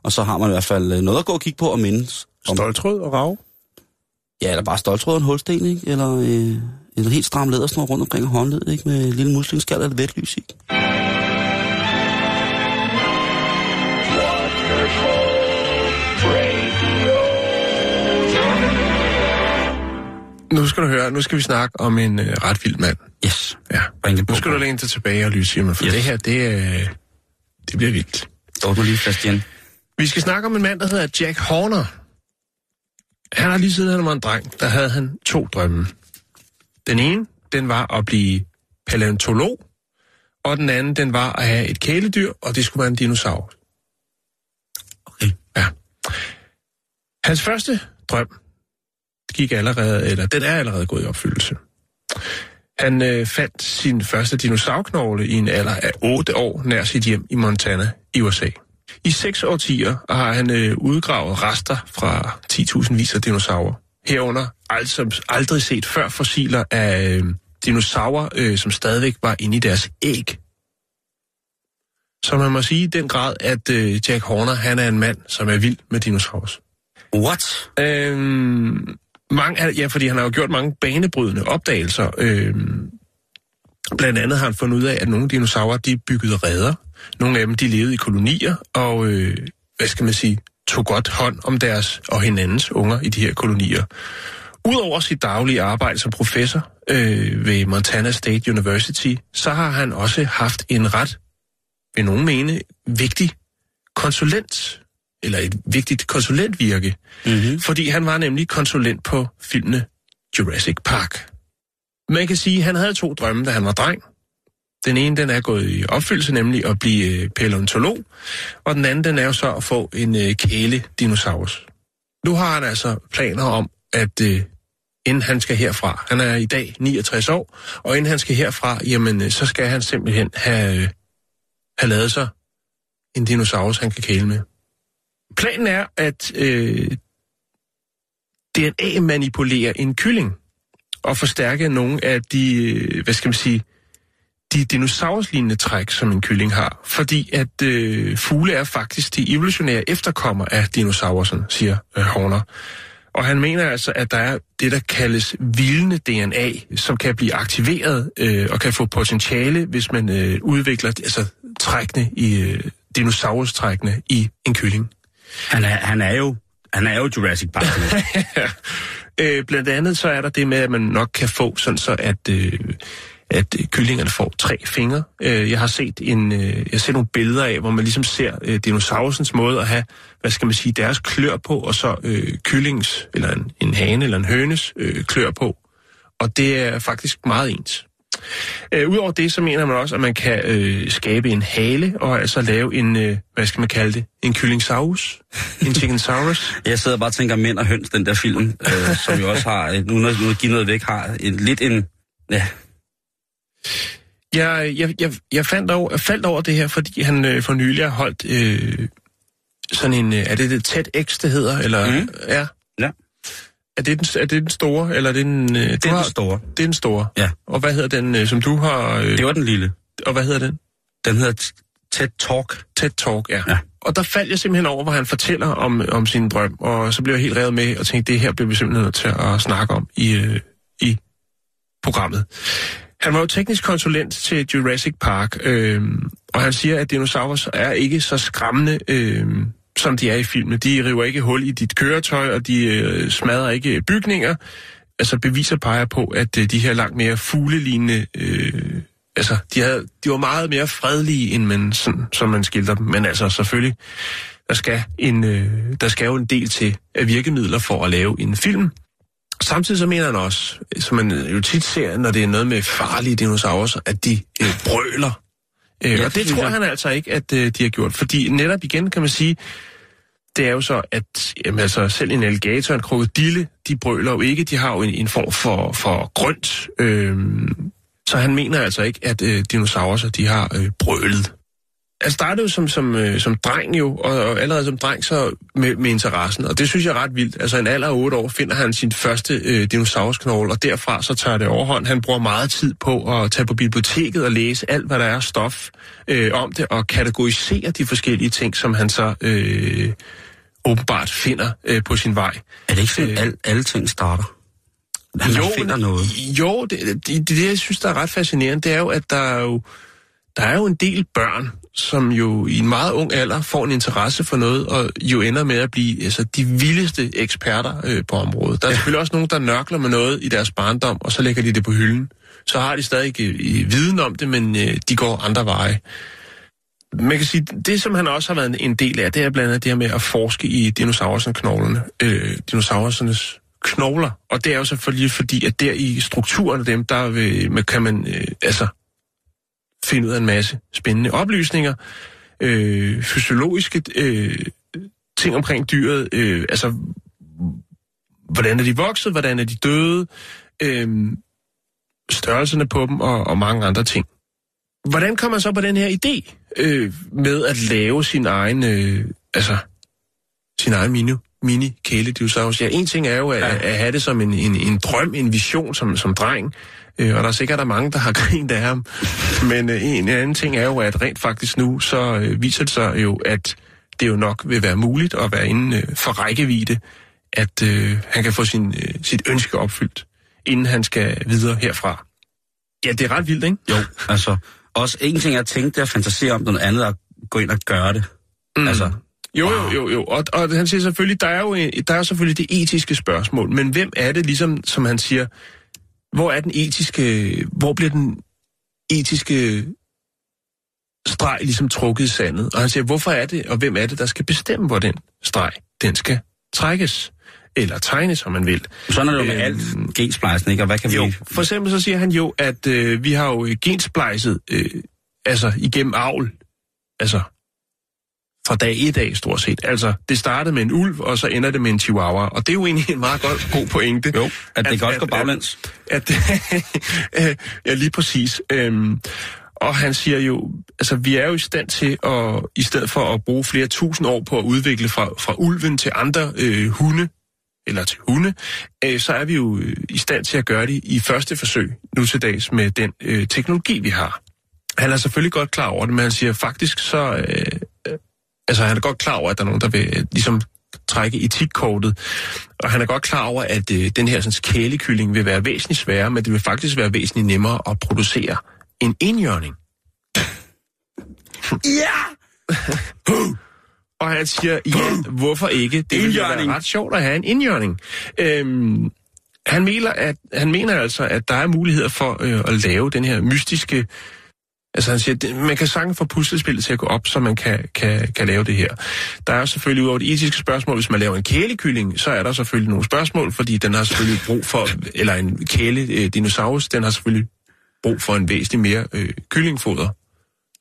Speaker 5: Og så har man i hvert fald øh, noget at gå og kigge på og mindes. Om,
Speaker 6: Stoltrød og rav.
Speaker 5: ja, eller bare stoltråd og en hulsten, ikke? Eller øh, en helt stram lædersnor rundt omkring håndledet, ikke? Med en lille muslingsskal eller et lys i.
Speaker 6: Nu skal du høre, nu skal vi snakke om en øh, ret vild mand.
Speaker 5: Yes.
Speaker 6: Ja. Nu skal du læne dig tilbage og lyse, Simon, for
Speaker 5: Yes.
Speaker 6: det her, det, øh, det bliver vildt.
Speaker 5: Dog du lige fast igen.
Speaker 6: Vi skal snakke om en mand, der hedder Jack Horner. Han har lige siden han var en dreng, der havde han to drømme. Den ene, den var at blive paleontolog, og den anden, den var at have et kæledyr, og det skulle være en dinosaur.
Speaker 5: Okay.
Speaker 6: Ja. Hans første drøm gik allerede, eller den er allerede gået i opfyldelse. Han øh, fandt sin første dinosaurknogle i en alder af 8 år nær sit hjem i Montana i USA. I seks årtier har han øh, udgravet rester fra 10.000 vis af dinosaurer. Herunder altså aldrig set før fossiler af øh, dinosaurer, øh, som stadigvæk var inde i deres æg. Så man må sige i den grad, at øh, Jack Horner han er en mand, som er vild med dinosaurus.
Speaker 5: What?
Speaker 6: Øhm, mange, ja, fordi han har jo gjort mange banebrydende opdagelser. Øh, blandt andet har han fundet ud af, at nogle dinosaurer, de byggede redder. Nogle af dem, de levede i kolonier, og øh, hvad skal man sige, tog godt hånd om deres og hinandens unger i de her kolonier. Udover sit daglige arbejde som professor øh, ved Montana State University, så har han også haft en ret, vil nogen mene, vigtig konsulent, eller et vigtigt konsulentvirke,
Speaker 5: Mm-hmm.
Speaker 6: fordi han var nemlig konsulent på filmene Jurassic Park. Man kan sige, at han havde to drømme, da han var dreng. Den ene, den er gået i opfyldelse, nemlig at blive øh, paleontolog, og den anden, den er jo så at få en øh, kæle dinosaurus. Nu har han altså planer om, at øh, inden han skal herfra, han er i dag 69 år, og inden han skal herfra, jamen, øh, så skal han simpelthen have, øh, have lavet sig en dinosaurus, han kan kæle med. Planen er, at øh, DNA-manipulere en kylling og forstærke nogle af de, øh, hvad skal man sige, de dinosauruslignende træk, som en kylling har. Fordi at øh, fugle er faktisk de evolutionære efterkommer af dinosaurer, siger øh, Horner. Og han mener altså, at der er det, der kaldes vildende DNA, som kan blive aktiveret øh, og kan få potentiale, hvis man øh, udvikler altså, trækkene i øh, dinosaurustrækkene i en kylling.
Speaker 5: Han, er, han, er jo, han er jo Jurassic Park. nu.
Speaker 6: Øh, blandt andet så er der det med, at man nok kan få sådan så, at, øh, at kyllingerne får tre fingre. Øh, jeg har set en, øh, jeg har set nogle billeder af, hvor man ligesom ser øh, dinosaurusens måde at have, hvad skal man sige, deres klør på, og så øh, kyllings, eller en, en hane eller en hønes øh, klør på. Og det er faktisk meget ens. Øh, Udover det, så mener man også, at man kan øh, skabe en hale, og altså lave en, øh, hvad skal man kalde det, en kyllingsaurus, en chickensaurus.
Speaker 5: Jeg sidder bare og tænker mænd og høns, den der film, øh, som jo også har, øh, uden at, uden at give noget væk, har en, lidt en... Ja,
Speaker 6: Jeg, jeg, jeg, jeg, fandt over, faldt over det her, fordi han øh, for nylig har holdt øh, sådan en... Øh, er det det TEDx, det hedder? Eller,
Speaker 5: Mhm.
Speaker 6: Ja.
Speaker 5: Ja.
Speaker 6: Er det, den, er det den store, eller er det den... Øh,
Speaker 5: det er den store.
Speaker 6: Det er den store.
Speaker 5: Ja.
Speaker 6: Og hvad hedder den, øh, som du har... Øh,
Speaker 5: Det var den lille.
Speaker 6: Og hvad hedder den?
Speaker 5: Den hedder TED Talk.
Speaker 6: TED Talk, ja.
Speaker 5: Ja.
Speaker 6: Og der faldt jeg simpelthen over, hvor han fortæller om, om sin drøm, og så blev jeg helt revet med og tænkte, det her bliver vi simpelthen nødt til at snakke om i, øh, i programmet. Han var jo teknisk konsulent til Jurassic Park, øh, og han siger, at dinosaurer er ikke så skræmmende, øh, som de er i filmene. De river ikke hul i dit køretøj, og de øh, smadrer ikke øh, bygninger. Altså beviser peger på, at øh, de her langt mere fuglelignende... Øh, altså, de, havde, de var meget mere fredelige, end man, sådan, som man skildrer dem. Men altså, selvfølgelig, der skal, en, øh, der skal jo en del til af virkemidler for at lave en film. Samtidig så mener han også, som man jo tit ser, når det er noget med farlige dinosaurer, at de øh, brøler. Øh,
Speaker 5: Ja,
Speaker 6: og
Speaker 5: det
Speaker 6: tror
Speaker 5: jeg.
Speaker 6: han altså ikke, at øh, de har gjort. Fordi netop igen kan man sige, det er jo så, at jamen, altså, selv en alligator og en krokodille, de brøler jo ikke. De har jo en, en form for, for grønt. Øh, så han mener altså ikke, at øh, dinosaurer, de har øh, brølet. Han startede jo som, som, øh, som dreng jo, og, og allerede som dreng så med, med interessen, og det synes jeg er ret vildt. Altså en alder af 8 år finder han sin første øh, dinosaurusknogle, og derfra så tager det overhånd. Han bruger meget tid på at tage på biblioteket og læse alt, hvad der er stof øh, om det, og kategorisere de forskellige ting, som han så øh, åbenbart finder øh, på sin vej.
Speaker 5: Er det ikke sådan,
Speaker 6: Øh.
Speaker 5: at alle, alle ting starter? Han jo, finder noget.
Speaker 6: Jo, det, det, det, det, jeg synes, der er ret fascinerende, det er jo, at der er jo, der er jo en del børn, som jo i en meget ung alder får en interesse for noget, og jo ender med at blive altså, de vildeste eksperter øh, på området. Der er ja. selvfølgelig også nogen, der nørkler med noget i deres barndom, og så lægger de det på hylden. Så har de stadig øh, viden om det, men øh, de går andre veje. Man kan sige, det som han også har været en- del af, det er blandt andet det her med at forske i dinosaurernes knoglerne. Øh, dinosaurernes knogler. Og det er jo selvfølgelig fordi, at der i strukturen af dem, der man- kan man øh, altså finde ud af en masse spændende oplysninger. Øh, fysiologiske øh, ting omkring dyret. Øh, altså, hvordan er de vokset? Hvordan er de døde? Øh, størrelserne på dem og, og mange andre ting. Hvordan kommer man så på den her idé øh, med at lave sin egen, øh, altså, sin egen mini, mini kæledinosaurus? Ja, en ting er jo at, ja. at have det som en, en, en drøm, en vision som, som dreng, øh, og der er sikkert der er mange, der har grint af ham. Men øh, en anden ting er jo, at rent faktisk nu, så øh, viser det sig jo, at det jo nok vil være muligt at være inden øh, for rækkevidde, at øh, han kan få sin, øh, sit ønske opfyldt, inden han skal videre herfra. Ja, det er ret vildt, ikke?
Speaker 5: Jo, altså, også en ting er at tænke det og fantasere om noget andet er at gå ind og gøre det. Mm. Altså,
Speaker 6: Jo, jo, jo, jo. Og, og han siger selvfølgelig, der er jo en, der er selvfølgelig det etiske spørgsmål, men hvem er det ligesom, som han siger, hvor er den etiske, hvor bliver den etiske streg ligesom trukket i sandet? Og han siger, hvorfor er det, og hvem er det, der skal bestemme, hvor den streg, den skal trækkes? Eller tegnes, om man vil.
Speaker 5: sådan er det jo med
Speaker 6: Øhm,
Speaker 5: alt gensplejsen, ikke? Og hvad kan
Speaker 6: Jo,
Speaker 5: vi...
Speaker 6: for eksempel så siger han jo, at øh, vi har jo øh, gensplejset, øh, altså igennem avl, altså fra dag i dag stort set. Altså, det startede med en ulv, og så ender det med en chihuahua. Og det er jo egentlig en meget godt, god pointe.
Speaker 5: Jo, at det kan også gå baglæns.
Speaker 6: At, at, ja, lige præcis. Øhm, og han siger jo, altså vi er jo i stand til at, i stedet for at bruge flere tusind år på at udvikle fra, fra ulven til andre øh, hunde, eller til hunde, øh, så er vi jo øh, i stand til at gøre det i første forsøg nu til dags med den øh, teknologi, vi har. Han er selvfølgelig godt klar over det, men han siger faktisk så... Øh, altså han er godt klar over, at der er nogen, der vil øh, ligesom trække etikkortet. Og han er godt klar over, at øh, den her sådan, kælekylling vil være væsentligt sværere, men det vil faktisk være væsentligt nemmere at producere en enhjørning.
Speaker 5: Ja!
Speaker 6: Og han siger, ja, hvorfor ikke? Det jo være
Speaker 5: Indjørning.
Speaker 6: ret sjovt at have en indjørning. Øhm, han, mener, at, han mener altså, at der er muligheder for øh, at lave den her mystiske... Altså han siger, det, man kan sagtens få puslespillet til at gå op, så man kan, kan, kan lave det her. Der er selvfølgelig udover det etiske spørgsmål, hvis man laver en kælekylling, så er der selvfølgelig nogle spørgsmål, fordi den har selvfølgelig brug for, eller en kæle øh, dinosaurus, den har selvfølgelig brug for en væsentlig mere øh, kyllingfoder.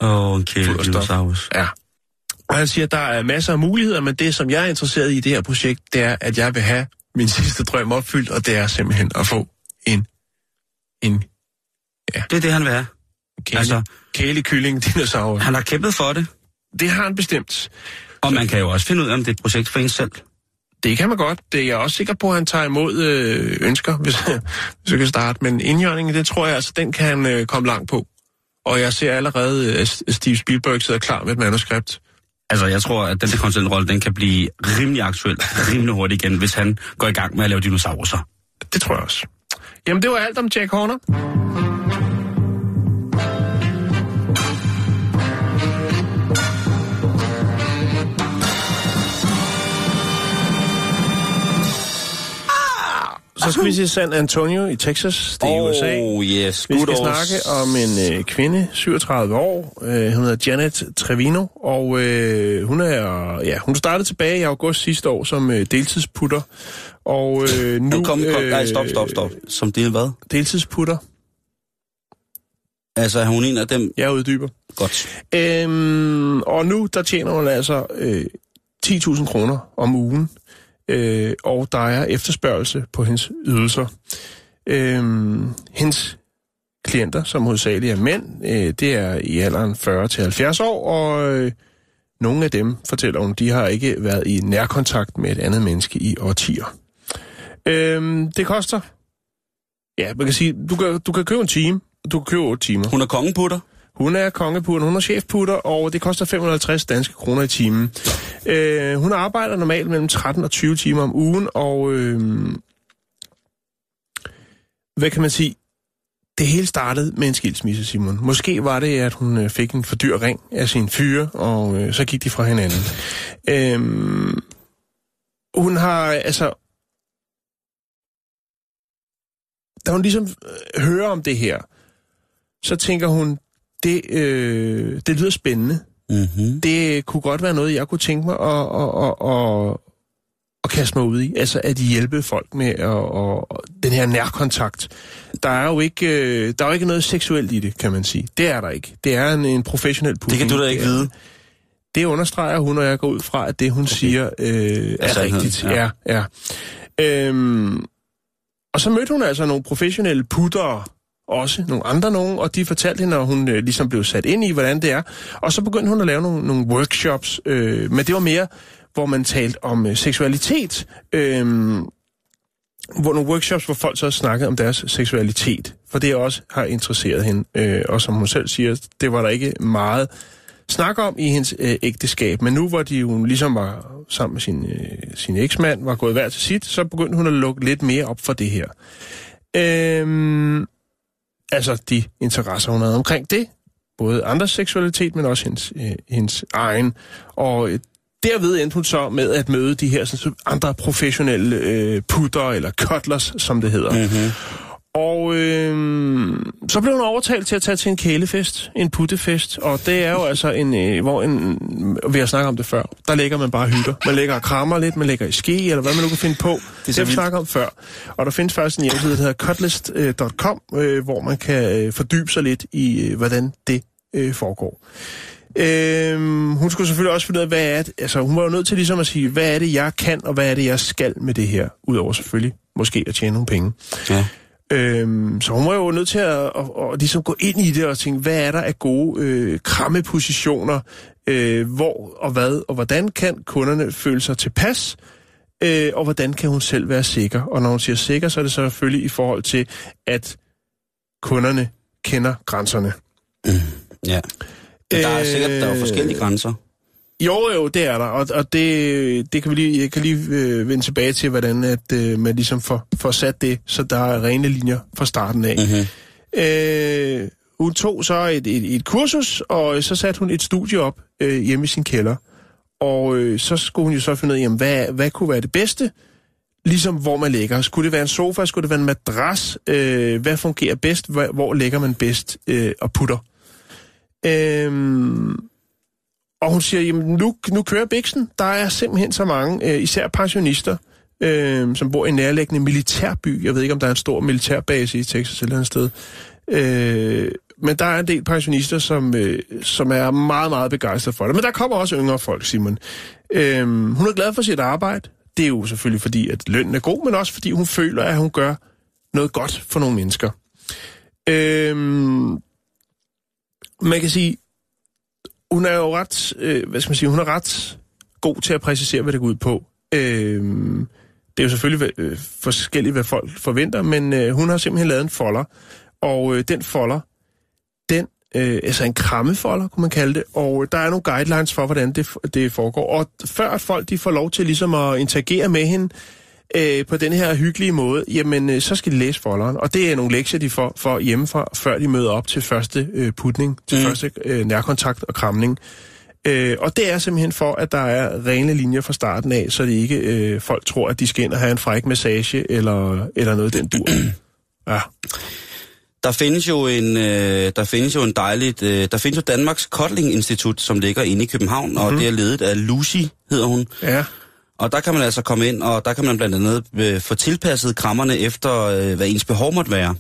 Speaker 5: Åh, oh, en kæle
Speaker 6: Fuld af stof.
Speaker 5: dinosaurus.
Speaker 6: Ja. Og han siger, der er masser af muligheder, men det, som jeg er interesseret i i det her projekt, det er, at jeg vil have min sidste drøm opfyldt, og det er simpelthen at få en, en
Speaker 5: Det er det, han vil have.
Speaker 6: kæle,
Speaker 5: Altså-
Speaker 6: altså, kælekylling dinosaur.
Speaker 5: Han har kæmpet for det,
Speaker 6: Det har han bestemt.
Speaker 5: og man kan jo også finde ud af, om det er et projekt for en selv.
Speaker 6: Det kan man godt. Det er jeg også sikker på, at han tager imod øh, ønsker, hvis, hvis jeg kan starte. Men indjørningen, det tror jeg, altså, den kan han øh, komme langt på. Og jeg ser allerede, at Steve Spielberg sidder klar med et manuskript.
Speaker 5: Altså, jeg tror, at den der konsulentrolle, den kan blive rimelig aktuel, rimelig hurtigt igen, hvis han går i gang med at lave dinosaurer.
Speaker 6: Det tror jeg også. Jamen, det var alt om Jack Horner. Så skal vi til San Antonio i Texas, det er i USA.
Speaker 5: Oh, yes.
Speaker 6: Vi skal snakke om en øh, kvinde, 37 år. Øh, hun hedder Janet Trevino, og øh, hun er ja, hun startede tilbage i august sidste år som øh, deltidsputter. Og øh, nu...
Speaker 5: Kom, kom, nej, stop, stop, stop. Som del hvad?
Speaker 6: Deltidsputter.
Speaker 5: Altså, er hun en af dem?
Speaker 6: Jeg uddyber.
Speaker 5: Godt.
Speaker 6: Øhm, og nu, der tjener hun altså øh, 10.000 kroner om ugen, øh, og der er efterspørgelse på hendes ydelser. Øh, hendes klienter, som hovedsageligt er mænd. Øh, det er i alderen 40-70 år, og øh, nogle af dem, fortæller hun, de har ikke været i nærkontakt med et andet menneske i årtier. Øh, det koster, ja, man kan sige, du kan, du kan købe en time, du kan købe 8 timer.
Speaker 5: Hun er kongen på dig?
Speaker 6: Hun er kongeputter, hun er chefputter, og det koster 550 danske kroner i timen. Øh, hun arbejder normalt mellem 13 og 20 timer om ugen, og øh, hvad kan man sige? Det hele startede med en skilsmisse, Simon. Måske var det, at hun øh, fik en for dyr ring af sin fyre, og øh, så gik de fra hinanden. Øh, hun har, altså... Da hun ligesom øh, hører om det her, så tænker hun, det, øh, det lyder spændende.
Speaker 5: Mm-hmm.
Speaker 6: Det kunne godt være noget, jeg kunne tænke mig at, at, at, at, at kaste mig ud i. Altså at hjælpe folk med at, at, den her nærkontakt. Der er jo ikke, øh, der er jo ikke noget seksuelt i det, kan man sige. Det er der ikke. Det er en, en professionel
Speaker 5: Det kan du da ikke vide.
Speaker 6: Det understreger hun, og jeg går ud fra, at det, hun okay. siger, øh, er
Speaker 5: sandheden,
Speaker 6: rigtigt.
Speaker 5: ja.
Speaker 6: Ja, ja. Øhm, og så mødte hun altså nogle professionelle puttere, også nogle andre nogen, og de fortalte hende, når hun øh, ligesom blev sat ind i, hvordan det er. Og så begyndte hun at lave nogle, nogle workshops, øh, men det var mere, hvor man talte om øh, seksualitet. Øh, hvor nogle workshops, hvor folk så snakkede om deres seksualitet. For det også har interesseret hende. Øh, og som hun selv siger, det var der ikke meget snak om i hendes øh, ægteskab. Men nu hvor de jo ligesom var sammen med sin, øh, sin eksmand, var gået hver til sit, så begyndte hun at lukke lidt mere op for det her. Øhm, altså de interesser, hun havde omkring det. Både andres seksualitet, men også hendes, øh, hendes egen. Og øh, derved endte hun så med at møde de her sådan, andre professionelle øh, putter, eller cutlers, som det hedder.
Speaker 5: Mm-hmm.
Speaker 6: Og øh, så blev hun overtalt til at tage til en kælefest, en puttefest, og det er jo altså en, øh, hvor en, vi har snakket om det før, der ligger man bare hygger. Man ligger og krammer lidt, man ligger i ski, eller hvad man nu kan finde på. Det, det har vi snakket om før. Og der findes faktisk en hjemmeside, der hedder cutlist.com, øh, hvor man kan øh, fordybe sig lidt i, øh, hvordan det øh, foregår. Øhm, hun skulle selvfølgelig også finde ud af, hvad er det, altså hun var jo nødt til ligesom at sige, hvad er det, jeg kan, og hvad er det, jeg skal med det her, udover selvfølgelig måske at tjene nogle penge.
Speaker 5: Ja.
Speaker 6: Øhm, så hun var jo nødt til at, at, at, at ligesom gå ind i det og tænke, hvad er der af gode øh, krammepositioner, øh, hvor og hvad og hvordan kan kunderne føle sig tilpas, øh, og hvordan kan hun selv være sikker. Og når hun siger sikker, så er det så selvfølgelig i forhold til, at kunderne kender grænserne.
Speaker 5: ja. Men der er sikkert der er jo
Speaker 6: Øh,
Speaker 5: forskellige grænser.
Speaker 6: Jo, jo, det er der, og, og det, det kan vi lige, jeg kan lige øh, vende tilbage til, hvordan at, øh, man ligesom får, får sat det, så der er rene linjer fra starten af.
Speaker 5: Mm-hmm.
Speaker 6: Øh, hun tog så et, et, et kursus, og så satte hun et studie op øh, hjemme i sin kælder. Og øh, så skulle hun jo så finde ud af, jamen, hvad, hvad kunne være det bedste? Ligesom hvor man ligger. Skulle det være en sofa? Skulle det være en madras? Øh, hvad fungerer bedst? Hvor, hvor ligger man bedst øh, og putter? Øh, og hun siger, jamen nu, nu kører Bixen. Der er simpelthen så mange, øh, især pensionister, øh, som bor i en nærliggende militærby. Jeg ved ikke, om der er en stor militærbase i Texas eller et sted. Øh, men der er en del pensionister, som, øh, som er meget, meget begejstrede for det. Men der kommer også yngre folk, Simon. Øh, hun er glad for sit arbejde. Det er jo selvfølgelig fordi, at lønnen er god, men også fordi hun føler, at hun gør noget godt for nogle mennesker. Øh, man kan sige, hun er jo ret, øh, hvad skal man sige, hun er ret god til at præcisere, hvad det går ud på. Øh, det er jo selvfølgelig øh, forskelligt, hvad folk forventer, men øh, hun har simpelthen lavet en folder, og øh, den folder, den, øh, altså en krammefolder, kunne man kalde det, og øh, der er nogle guidelines for, hvordan det, det foregår. Og før at folk de får lov til ligesom at interagere med hende øh, på den her hyggelige måde, jamen øh, så skal de læse folderen. Og det er nogle lektier, de får, får hjemmefra, før de møder op til første øh, putning, til
Speaker 5: Mm.
Speaker 6: første øh, nærkontakt og kramning. Øh, og det er simpelthen for, at der er rene linjer fra starten af, så det ikke øh, folk tror, at de skal ind og have en fræk massage eller, eller noget den dur. Ja.
Speaker 5: Der findes jo en, øh, der findes jo en dejligt, øh, der findes jo Danmarks Kotling Institut, som ligger inde i København, mm-hmm. og det er ledet af Lucy, hedder hun.
Speaker 6: ja.
Speaker 5: Og der kan man altså komme ind, og der kan man blandt andet øh, få tilpasset krammerne efter, øh, hvad ens behov måtte være.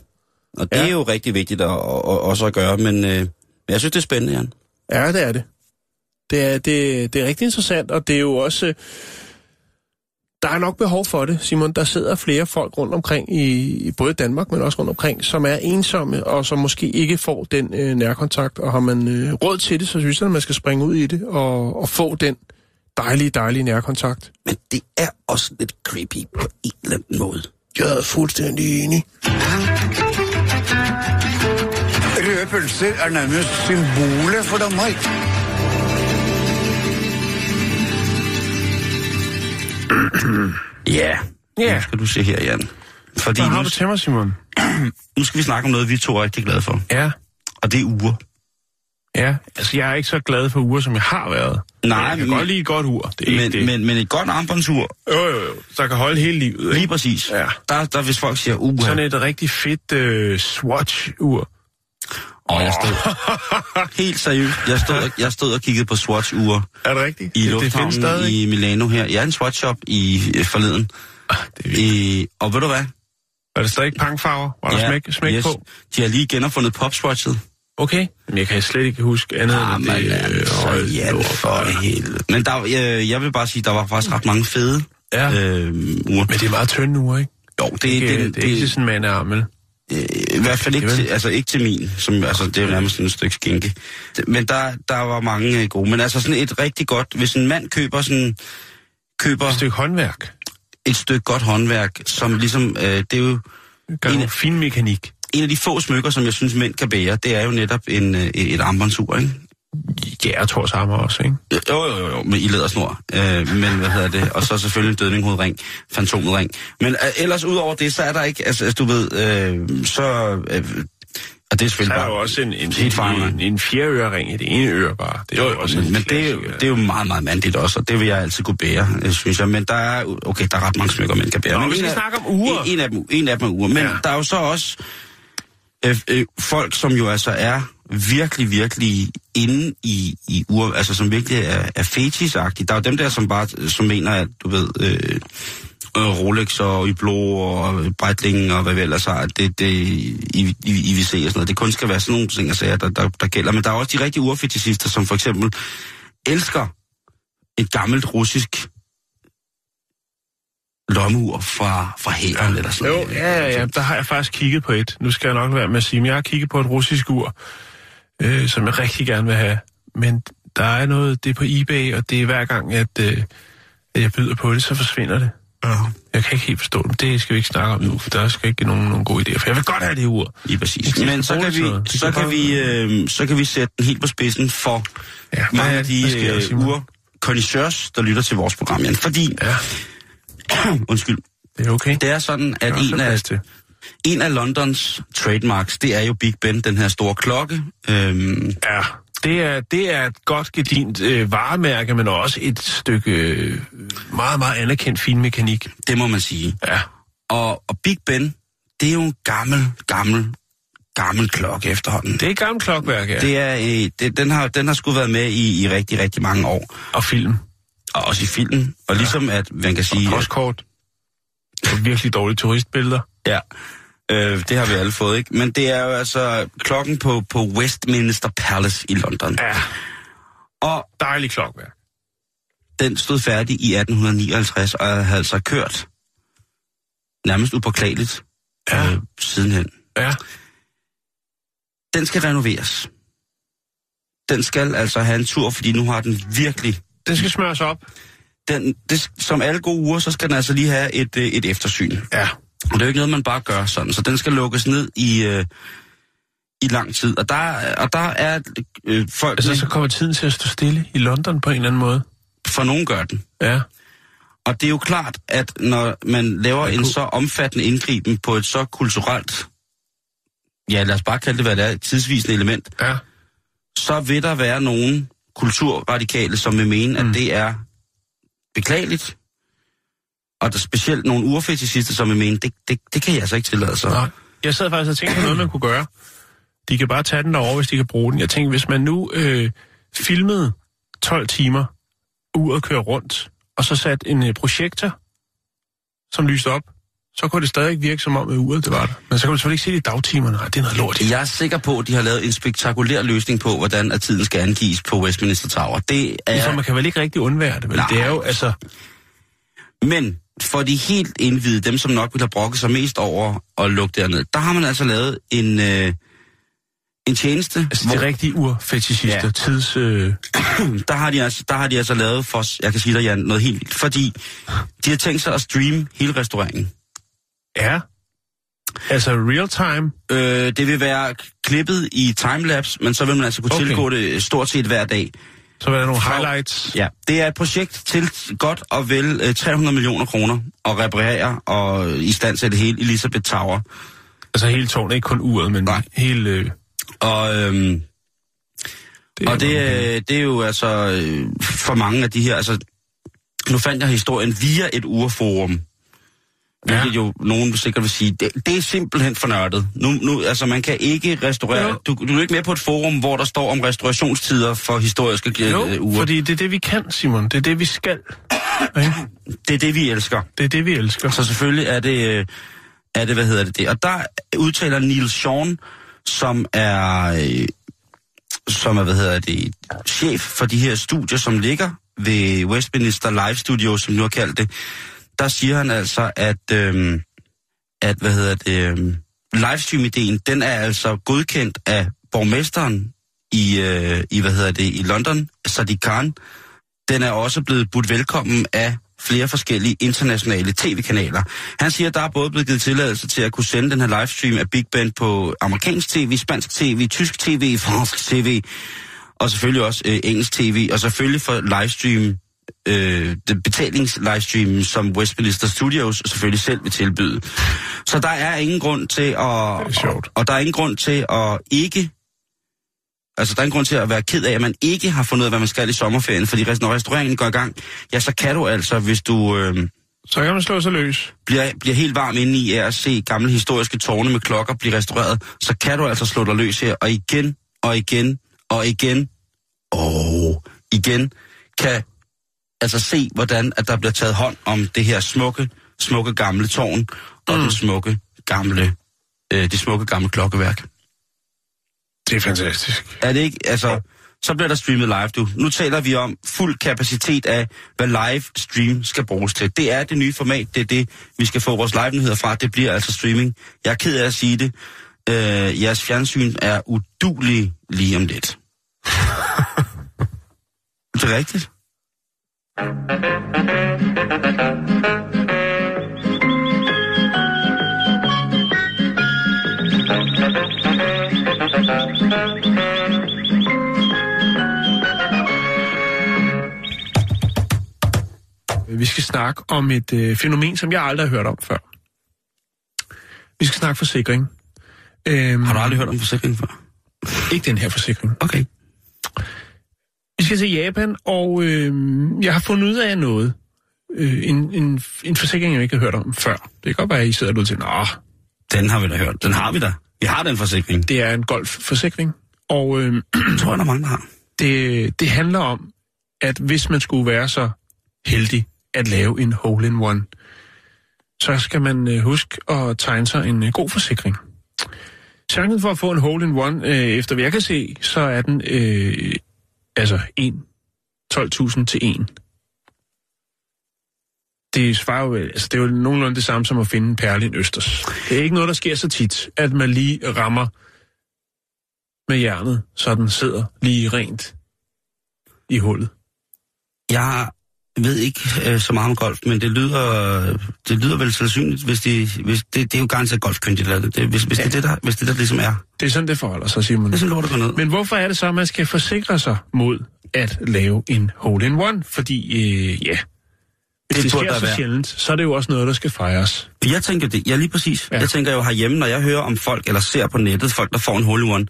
Speaker 5: Og det
Speaker 6: Ja.
Speaker 5: er jo rigtig vigtigt at, at, at, også at gøre, men øh, jeg synes, det er spændende, Jan.
Speaker 6: Ja, det er det. Det er, det, det er rigtig interessant, og det er jo også... øh, der er nok behov for det, Simon. Der sidder flere folk rundt omkring i, i både Danmark, men også rundt omkring, som er ensomme, og som måske ikke får den øh, nærkontakt. Og har man øh, råd til det, så synes jeg, at man skal springe ud i det og, og få den dejlige, dejlige nærkontakt.
Speaker 5: Men det er også lidt creepy på en eller anden måde.
Speaker 6: Jeg er fuldstændig enig.
Speaker 2: Røde pølser er nærmest symbolet for Danmark.
Speaker 5: Ja,
Speaker 6: Ja.
Speaker 5: nu skal du se her, Jan. Fordi
Speaker 6: Hvad har
Speaker 5: nu,
Speaker 6: du til mig, Simon?
Speaker 5: nu skal vi snakke om noget, vi to er rigtig glade for.
Speaker 6: Ja,
Speaker 5: Og det er uger.
Speaker 6: Ja. Altså, jeg er ikke så glad for uger, som jeg har været.
Speaker 5: Nej,
Speaker 6: Men jeg kan
Speaker 5: men-
Speaker 6: godt lide et godt ur. Det er ikke
Speaker 5: Men,
Speaker 6: det.
Speaker 5: men, men et godt armbåndsur,
Speaker 6: Jo, jo, jo. Så kan holde hele livet.
Speaker 5: lige
Speaker 6: Ikke?
Speaker 5: præcis.
Speaker 6: Ja.
Speaker 5: Der, der hvis folk siger, uha,
Speaker 6: Sådan et rigtig fedt øh, Swatch-ur.
Speaker 5: og jeg stod, helt seriøst, jeg stod, jeg stod og kiggede på Swatch-ure
Speaker 6: Er det rigtigt?
Speaker 5: i
Speaker 6: det, det
Speaker 5: lufthavnen
Speaker 6: stadig.
Speaker 5: i Milano her. Jeg er en Swatch-shop i øh, forleden.
Speaker 6: Ah, det er.
Speaker 5: I, og ved du hvad?
Speaker 6: Er det stadig pangfarver? Var der ja, smæk, smæk
Speaker 5: yes.
Speaker 6: på?
Speaker 5: De har lige genopfundet popswatchet.
Speaker 6: Okay. Men jeg kan slet ikke huske andet
Speaker 5: Ah,
Speaker 6: end, det...
Speaker 5: altså,
Speaker 6: hold
Speaker 5: ja, for helvede. Men der, jeg, jeg vil bare sige, der var faktisk ret mange fede
Speaker 6: Ja.
Speaker 5: øh, uger.
Speaker 6: Men det er meget tynde uger, ikke?
Speaker 5: Jo, det,
Speaker 6: Det,
Speaker 5: det,
Speaker 6: det, det er ikke sådan en mandearmel.
Speaker 5: Øh, I hvert fald ikke til, altså ikke til min, som, altså det er nærmest sådan et stykke skinke. Men der, der var mange øh, gode. Men altså sådan et rigtig godt, hvis en mand køber sådan, køber
Speaker 6: Et stykke håndværk.
Speaker 5: et stykke godt håndværk, som ligesom, øh, det er jo
Speaker 6: Gør
Speaker 5: En-
Speaker 6: en fin mekanik.
Speaker 5: En af de få smykker, som jeg synes mænd kan bære, det er jo netop en, øh, et, armbåndsur, ikke?
Speaker 6: Ja, jeg tror samme også, ikke?
Speaker 5: Jo, jo, jo, jo, med i lædersnor. Øh, men hvad hedder det? Og så selvfølgelig en dødninghovedring, fantomring. Men øh, ellers udover det, så er der ikke, altså, altså du ved, øh, så... Øh, og det er
Speaker 6: Så
Speaker 5: selvfølgelig
Speaker 6: er der
Speaker 5: bare...
Speaker 6: jo også en, en, en, en, en fjerørering i det ene øre bare. Det er
Speaker 5: Jo,
Speaker 6: jo også
Speaker 5: men,
Speaker 6: en
Speaker 5: men det, er jo- det er jo meget, meget mandligt også, og det vil jeg altid kunne bære, øh, synes jeg. Men der er, okay, der er ret mange smykker, man kan bære.
Speaker 6: Nå,
Speaker 5: men
Speaker 6: vi
Speaker 5: en
Speaker 6: skal
Speaker 5: af-
Speaker 6: snakke om uger.
Speaker 5: En, en, af dem, en af dem er uger. Men
Speaker 6: ja.
Speaker 5: der er jo så også øh, øh, folk, som jo altså er virkelig, virkelig inde i, i ur, altså som virkelig er, er fetisagtige. Der er jo dem der, som bare som mener, at du ved, øh, øh Rolex og Hublot og øh, Breitling og hvad vi ellers har, at det, det i, i, IWC og sådan noget, det kun skal være sådan nogle ting, jeg der, der, der gælder. Men der er også de rigtige urfetisister, som for eksempel elsker et gammelt russisk lommeur fra, fra hæren eller sådan
Speaker 6: Jo,
Speaker 5: noget.
Speaker 6: ja, ja, ja, der har jeg faktisk kigget på et. Nu skal jeg nok være med at sige, men jeg har kigget på et russisk ur, øh, som jeg rigtig gerne vil have. Men der er noget, det er på eBay, og det er hver gang, at, øh, at jeg byder på det, så forsvinder det.
Speaker 5: Ja.
Speaker 6: Jeg kan ikke helt forstå det, men det skal vi ikke snakke om nu, for der skal ikke nogen, nogen gode idéer. For jeg vil godt have det ur.
Speaker 5: Lige præcis.
Speaker 6: Skal
Speaker 5: Men så kan vi, så kan
Speaker 6: bare-
Speaker 5: vi, øh, så kan vi sætte den helt på spidsen for
Speaker 6: Ja,
Speaker 5: mange af de øh, connoisseurs, der lytter til vores program, Jan. Fordi,
Speaker 6: Ja,
Speaker 5: undskyld,
Speaker 6: det er okay.
Speaker 5: det er sådan, at
Speaker 6: er
Speaker 5: en af,
Speaker 6: til.
Speaker 5: en af Londons trademarks, det er jo Big Ben, den her store klokke. Øhm,
Speaker 6: Ja, det er, det er et godt gedint øh, varemærke, men også et stykke øh, meget, meget anerkendt finmekanik.
Speaker 5: det må man sige.
Speaker 6: Ja,
Speaker 5: Og, og Big Ben, det er jo en gammel, gammel, gammel klokke efterhånden.
Speaker 6: det er et gammelt klokværk, ja.
Speaker 5: Det er, øh, det, den, har, den har sgu været med i, i rigtig, rigtig mange år.
Speaker 6: Og film.
Speaker 5: Og også i filmen. Og ligesom at, man kan sige...
Speaker 6: Og
Speaker 5: at-
Speaker 6: postkort. Og virkelig dårlige turistbilleder.
Speaker 5: Ja, øh, det har vi alle fået, ikke? Men det er jo altså klokken på, på Westminster Palace i London.
Speaker 6: Ja,
Speaker 5: Og
Speaker 6: dejlig klokværk.
Speaker 5: den stod færdig i 1859, og havde altså kørt nærmest upåklageligt
Speaker 6: Ja.
Speaker 5: øh, sidenhen.
Speaker 6: Ja,
Speaker 5: Den skal renoveres. Den skal altså have en tur, fordi nu har den virkelig...
Speaker 6: den skal smøres op.
Speaker 5: Den, det, som alle gode uger, så skal den altså lige have et, øh, et eftersyn.
Speaker 6: Ja.
Speaker 5: Og det er jo ikke noget, man bare gør sådan. Så den skal lukkes ned i, øh, i lang tid. Og der, og der er øh, folk...
Speaker 6: Altså, så kommer tiden til at stå stille i London på en eller anden måde.
Speaker 5: For nogen gør den.
Speaker 6: Ja.
Speaker 5: Og det er jo klart, at når man laver
Speaker 6: Man
Speaker 5: en
Speaker 6: kunne-
Speaker 5: så omfattende indgriben på et så kulturelt, ja lad os bare kalde det, hvad det er, et tidsvisende element,
Speaker 6: Ja.
Speaker 5: så vil der være nogen kulturradikale, som vil mene,
Speaker 6: Mm.
Speaker 5: at det er beklageligt. Og der er specielt nogle urfetishister, som vil mene, det, det, det kan jeg altså ikke tillade sig.
Speaker 6: Nej. Jeg sad faktisk og tænkte på noget, man kunne gøre. De kan bare tage den derover, hvis de kan bruge den. Jeg tænkte, hvis man nu øh, filmede 12 timer, uret kører rundt, og så satte en øh, projektor, som lyste op, så kunne det stadig ikke virke som om, at uret det var der. Men så kan du selvfølgelig ikke se det i dagtimerne. Nej, det er noget lort.
Speaker 5: Jeg er sikker på, at de har lavet en spektakulær løsning på, hvordan at tiden skal angives på Westminster Tower. Det er...
Speaker 6: man kan vel ikke rigtig undvære det, vel?
Speaker 5: Nej.
Speaker 6: Det er jo, altså...
Speaker 5: Men for de helt indvidede, dem som nok vil have brokket sig mest over at lukke derned, der har man altså lavet en, øh, en tjeneste.
Speaker 6: Altså de rigtige urfetishister,
Speaker 5: ja.
Speaker 6: tids... Øh,
Speaker 5: der, har de altså, der har de altså lavet for, jeg kan sige dig, Jan, noget helt vildt. Fordi de har tænkt sig at streame hele restaureringen.
Speaker 6: Ja. Altså real time.
Speaker 5: Øh, det vil være klippet i timelapse, men så vil man altså kunne okay. Tilgå det stort set hver dag.
Speaker 6: Så var der nogle
Speaker 5: Fra-
Speaker 6: highlights.
Speaker 5: Ja, det er et projekt til godt og vel øh, 300 millioner kroner at reparere og i stand det hele Elizabeth Tower.
Speaker 6: Altså hele tårnet, ikke kun uret, men
Speaker 5: Nej.
Speaker 6: hele... Øh,
Speaker 5: Og, øhm,
Speaker 6: det
Speaker 5: og det, er- det er jo altså øh, for mange af de her, altså nu fandt jeg historien via et urforum.
Speaker 6: Ja.
Speaker 5: jo nogen sikkert vil sige, det, det er simpelthen for nørdet. Nu, nu, altså man kan ikke restaurere,
Speaker 6: Jo.
Speaker 5: du, du er ikke med på et forum, hvor der står om restaurationstider for historiske øh,
Speaker 6: Jo,
Speaker 5: uger.
Speaker 6: fordi det er det, vi kan, Simon. Det er det, vi skal. Ikke?
Speaker 5: Det er det, vi elsker.
Speaker 6: Det er det, vi elsker.
Speaker 5: Så selvfølgelig er det, øh, er det hvad hedder det, det. Og der udtaler Neil Sean, som er, øh, som er, hvad hedder det, chef for de her studier, som ligger ved Westminster Live Studio, som nu har kaldt det. Der siger han altså, at, øh, at hvad hedder det, øh, livestream-ideen, den er altså godkendt af borgmesteren i, øh, i hvad hedder det, i London, Sadiq Khan. Den er også blevet budt velkommen af flere forskellige internationale tv-kanaler. Han siger, at der er både blevet givet tilladelse til at kunne sende den her livestream af Big Ben på amerikansk tv, spansk tv, tysk tv, fransk tv, og selvfølgelig også øh, engelsk tv, og selvfølgelig for livestream, øh, det betalings-livestream, som Westminster Studios selvfølgelig selv vil tilbyde. Så der er ingen grund til at... Og, og der er ingen grund til at ikke Altså, der er en grund til at være ked af, at man ikke har fundet ud af, hvad man skal i sommerferien, fordi når restaureringen går i gang, ja, så kan du altså, hvis du øh,
Speaker 6: Så kan man slå sig løs.
Speaker 5: bliver, bliver helt varm inde i at se gamle historiske tårne med klokker blive restaureret, så kan du altså slå dig løs her, og igen, og igen, og igen, og igen, kan altså se, hvordan at der bliver taget hånd om det her smukke, smukke gamle tårn, og mm. den smukke gamle, øh, det smukke gamle klokkeværk.
Speaker 6: Det er fantastisk.
Speaker 5: Er det ikke, altså, så bliver der streamet live, du. Nu taler vi om fuld kapacitet af, hvad live stream skal bruges til. Det er det nye format, det er det, vi skal få vores live-nyheder fra. Det bliver altså streaming. Jeg er ked af at sige det. Øh, jeres fjernsyn er udulig lige om lidt. det er rigtigt.
Speaker 6: Vi skal snakke om et øh, fænomen, som jeg aldrig har hørt om før. Vi skal snakke forsikring. Øhm,
Speaker 5: Har du aldrig hørt om forsikring før?
Speaker 6: Ikke den her forsikring.
Speaker 5: Okay.
Speaker 6: Vi skal til Japan, og øh, jeg har fundet ud af noget. Øh, en, en, en forsikring, jeg ikke har hørt om før. Det kan godt være, at I sidder derude til, Nå,
Speaker 5: Den har vi da hørt. Den har vi da. Vi har den forsikring. Det
Speaker 6: det er en golfforsikring. Og øh,
Speaker 5: tror jeg, der er mange, der har.
Speaker 6: det, det handler om, at hvis man skulle være så heldig at lave en hole-in-one, så skal man øh, huske at tegne sig en øh, god forsikring. Chancen for at få en hole-in-one, øh, efter hvad jeg kan se, så er den øh, altså 1 12.000 til 1. Det svarer jo, altså det er jo nogenlunde det samme som at finde en perle i en østers. Det er ikke noget, der sker så tit, at man lige rammer med hjernet, så den sidder lige rent i hullet.
Speaker 5: Jeg ved ikke øh, så meget om golf, men det lyder, det lyder vel sandsynligt, hvis de, hvis det, det er jo garanteret golfkyndigt, eller det, hvis, hvis, ja. det, er det, der, hvis det der ligesom er.
Speaker 6: Det er sådan, det forholder sig, Simon.
Speaker 5: Det er sådan lort at gå ned.
Speaker 6: Men hvorfor er det så, at man skal forsikre sig mod at lave en hole-in-one? Fordi, øh, ja, hvis
Speaker 5: Det
Speaker 6: det, det sker så
Speaker 5: være.
Speaker 6: sjældent, så er det jo også noget, der skal fejres.
Speaker 5: Jeg tænker det, ja lige præcis. Ja. Jeg tænker jo herhjemme, når jeg hører om folk, eller ser på nettet, folk der får en hole in one,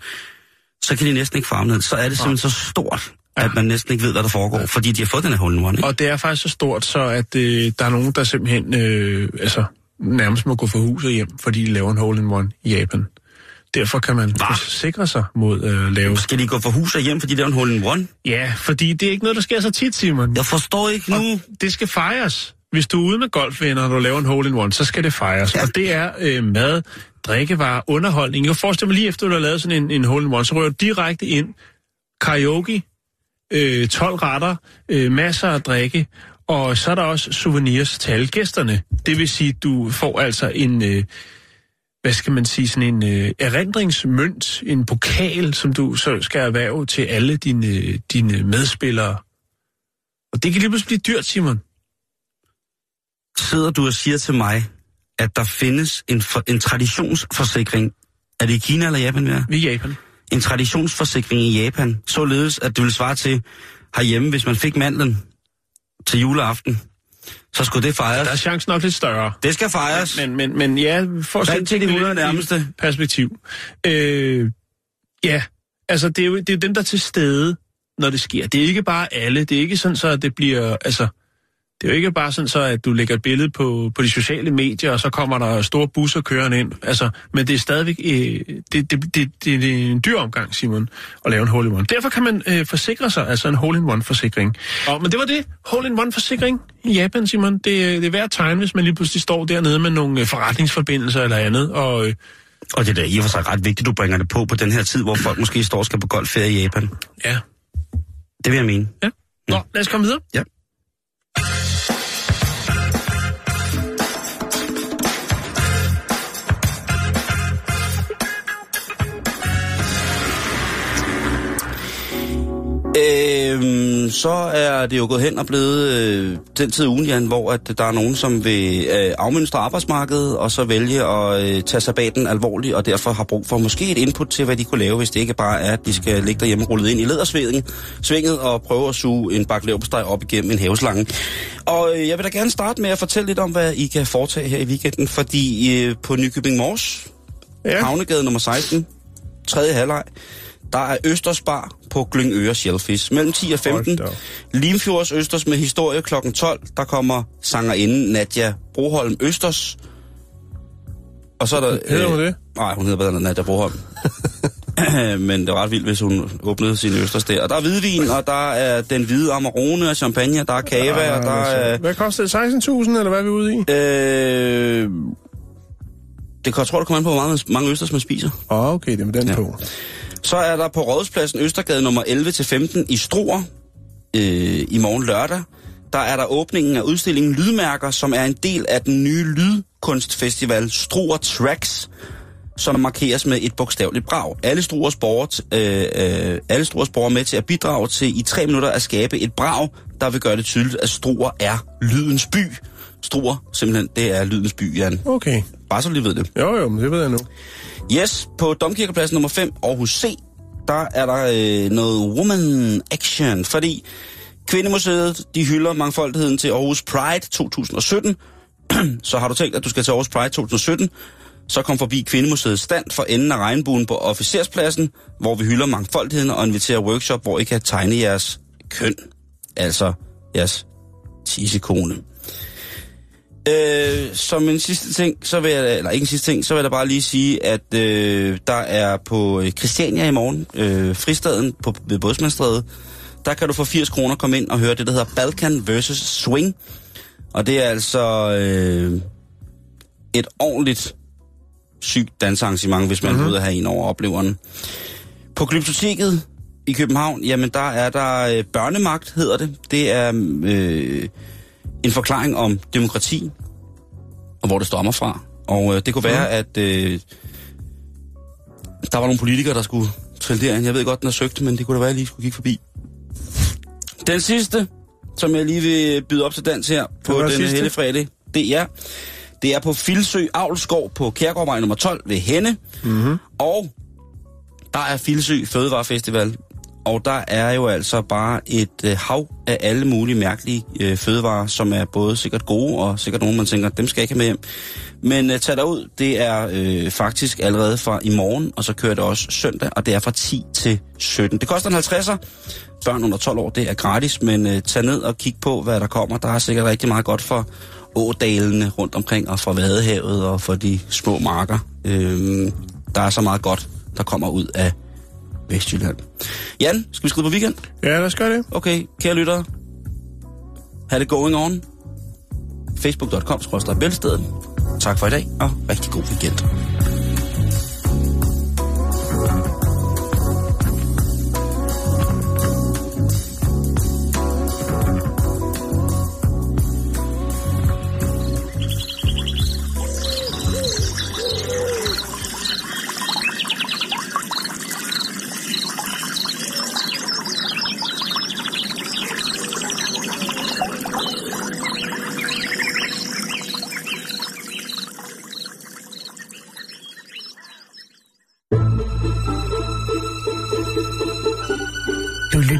Speaker 5: så kan de næsten ikke farve ned. Så er det simpelthen så stort. At man næsten ikke ved, hvad der foregår, fordi de har fået den her hole in one. Ikke?
Speaker 6: Og det er faktisk så stort, så at øh, der er nogen, der simpelthen øh, altså, nærmest må gå for huset hjem, fordi de laver en hole-in-one i Japan. Derfor kan man
Speaker 5: Hva?
Speaker 6: forsikre sig mod at øh, lave...
Speaker 5: Skal de gå for hus og hjem, fordi det er en hole in one?
Speaker 6: Ja, fordi det er ikke noget, der sker så tit, Simon.
Speaker 5: Jeg forstår ikke nu.
Speaker 6: Og det skal fejres. Hvis du er ude med golfvenner, og du laver en hole-in-one, så skal det fejres.
Speaker 5: Ja.
Speaker 6: Og det er øh, mad, drikkevarer, underholdning. Jeg forestiller mig lige efter, du har lavet sådan en, en hole-in-one, så rører du direkte ind. Karaoke, øh, 12 retter, øh, masser af drikke, Og så er der også souvenirs til alle gæsterne. Det vil sige, du får altså en, øh, hvad skal man sige, sådan en øh, erindringsmønt, en pokal, som du så skal erhverve til alle dine, dine medspillere. Og det kan lige pludselig blive dyrt, Simon.
Speaker 5: Sidder du og siger til mig, at der findes en, for, en traditionsforsikring. Er det i Kina eller Japan, vi er?
Speaker 6: Vi er Japan.
Speaker 5: En traditionsforsikring i Japan, således at det vil svare til herhjemme, hvis man fik mandlen til juleaften, så skulle det fejres.
Speaker 6: Der er chancen nok lidt større.
Speaker 5: Det skal fejres.
Speaker 6: Men, men, men ja, for at sætte
Speaker 5: til de
Speaker 6: tingene
Speaker 5: 100
Speaker 6: lidt
Speaker 5: nærmeste.
Speaker 6: Perspektiv. Øh, ja, altså det er, jo, det er jo dem, der er til stede, når det sker. Det er ikke bare alle. Det er ikke sådan, så at det bliver... Altså, det er jo ikke bare sådan så, at du lægger et billede på, på de sociale medier, og så kommer der store busser kørende ind. Altså, men det er stadigvæk øh, det, det, det, det, det er en dyr omgang, Simon, at lave en hole-in-one. Derfor kan man øh, forsikre sig, altså en hole-in-one-forsikring. Og, men det var det. Hole-in-one-forsikring i Japan, Simon. Det, det er værd at tegne, hvis man lige pludselig står dernede med nogle øh, forretningsforbindelser eller andet. Og øh,
Speaker 5: Og det er da i og for sig ret vigtigt, du bringer det på på den her tid, hvor folk måske står og skal på golfferie i Japan.
Speaker 6: ja,
Speaker 5: Det vil jeg mene.
Speaker 6: ja. Nå, lad os komme videre.
Speaker 5: Ja. Øhm, så er det jo gået hen og blevet øh, den tid ugen, Jan, hvor at der er nogen, som vil øh, afmønstre arbejdsmarkedet, og så vælge at øh, tage sabbaten alvorligt, og derfor har brug for måske et input til, hvad de kunne lave, hvis det ikke bare er, at de skal ligge derhjemme rullet ind i ledersvinget svinget og prøve at suge en bakke leverpostej op igennem en haveslange. Og øh, jeg vil da gerne starte med at fortælle lidt om, hvad I kan foretage her i weekenden, fordi øh, på Nykøbing Mors,
Speaker 6: Ja.
Speaker 5: Havnegade nummer 16, tredje halvleg, der er Østers Bar på Glyngøre Shellfish. Mellem 10 og 15.
Speaker 6: Hold da op.
Speaker 5: Limfjords Østers med historie kl. 12. Der kommer sangerinden Nadja Broholm Østers. Og så er der...
Speaker 6: Hedder hun det?
Speaker 5: Nej, hun hedder bedre end Nadja Broholm. Men det var ret vildt, hvis hun åbnede sin Østers der. Og der er hvidvin, og der er den hvide Amarone og champagne, der er kava, og der er...
Speaker 6: Hvad koster det? 16.000, eller hvad er vi ude i?
Speaker 5: Øh, det kan jeg tror, det kommer an på, hvor mange, mange østers man spiser.
Speaker 6: Åh, oh, okay, det er med den
Speaker 5: ja.
Speaker 6: på.
Speaker 5: Så er der på Rådhuspladsen Østergade nummer 11-15 i Struer øh, i morgen lørdag. Der er der åbningen af udstillingen Lydmærker, som er en del af den nye lydkunstfestival Struer Tracks, som markeres med et bogstaveligt brag. Alle Struers borgere, øh, øh, alle Struers borgere er med til at bidrage til i tre minutter at skabe et brag, der vil gøre det tydeligt, at Struer er lydens by. Struer, simpelthen, det er lydens by, Jan.
Speaker 6: Okay.
Speaker 5: Bare så lige ved det.
Speaker 6: Jo, jo, men det ved jeg nu.
Speaker 5: Yes, på Domkirkepladsen nummer 5, Aarhus C, der er der øh, noget woman action, fordi Kvindemuseet, de hylder mangfoldigheden til Aarhus Pride 2017. så har du tænkt, at du skal til Aarhus Pride 2017, så kom forbi Kvindemuseets stand for enden af regnbuen på officerspladsen, hvor vi hylder mangfoldigheden og inviterer workshop, hvor I kan tegne jeres køn. Altså jeres tissekone. Øh, som en sidste ting, så vil jeg, eller ikke en sidste ting, så vil jeg bare lige sige, at øh, der er på øh, Christiania i morgen, øh, fristaden på, ved Bådsmandstræde, der kan du for 80 kroner komme ind og høre det, der hedder Balkan vs. Swing. Og det er altså øh, et ordentligt sygt dansearrangement, hvis man mm-hmm. vil ud og have en over opleveren. På Glyptoteket i København, jamen der er der øh, børnemagt, hedder det. Det er øh, en forklaring om demokrati, og hvor det stammer fra. Og øh, det kunne være, at øh, der var nogle politikere, der skulle trille derind. Jeg ved godt, den er søgt, men det kunne da være, at jeg lige skulle kigge forbi. Den sidste, som jeg lige vil byde op til dans her på den hele fredag, det er, det er på Filsø Avlskov på Kærgårdvej nummer 12 ved Henne. Mm-hmm. Og der er Filsø Fødevarefestival, og der er jo altså bare et øh, hav af alle mulige mærkelige øh, fødevarer, som er både sikkert gode, og sikkert nogle, man tænker, dem skal jeg ikke have med hjem. Men øh, tag derud, det er øh, faktisk allerede fra i morgen, og så kører det også søndag, og det er fra 10 til 17. Det koster en 50'er. Børn under 12 år, det er gratis, men øh, tag ned og kig på, hvad der kommer. Der er sikkert rigtig meget godt for ådalene rundt omkring, og for Vadehavet, og for de små marker. Øh, der er så meget godt, der kommer ud af Vestjylland. Jan, skal vi skrive på weekend?
Speaker 6: Ja, lad os gøre det.
Speaker 5: Okay, kære lyttere. Ha' det going on. Facebook.com, bæltestedet. Tak for i dag, og rigtig god weekend.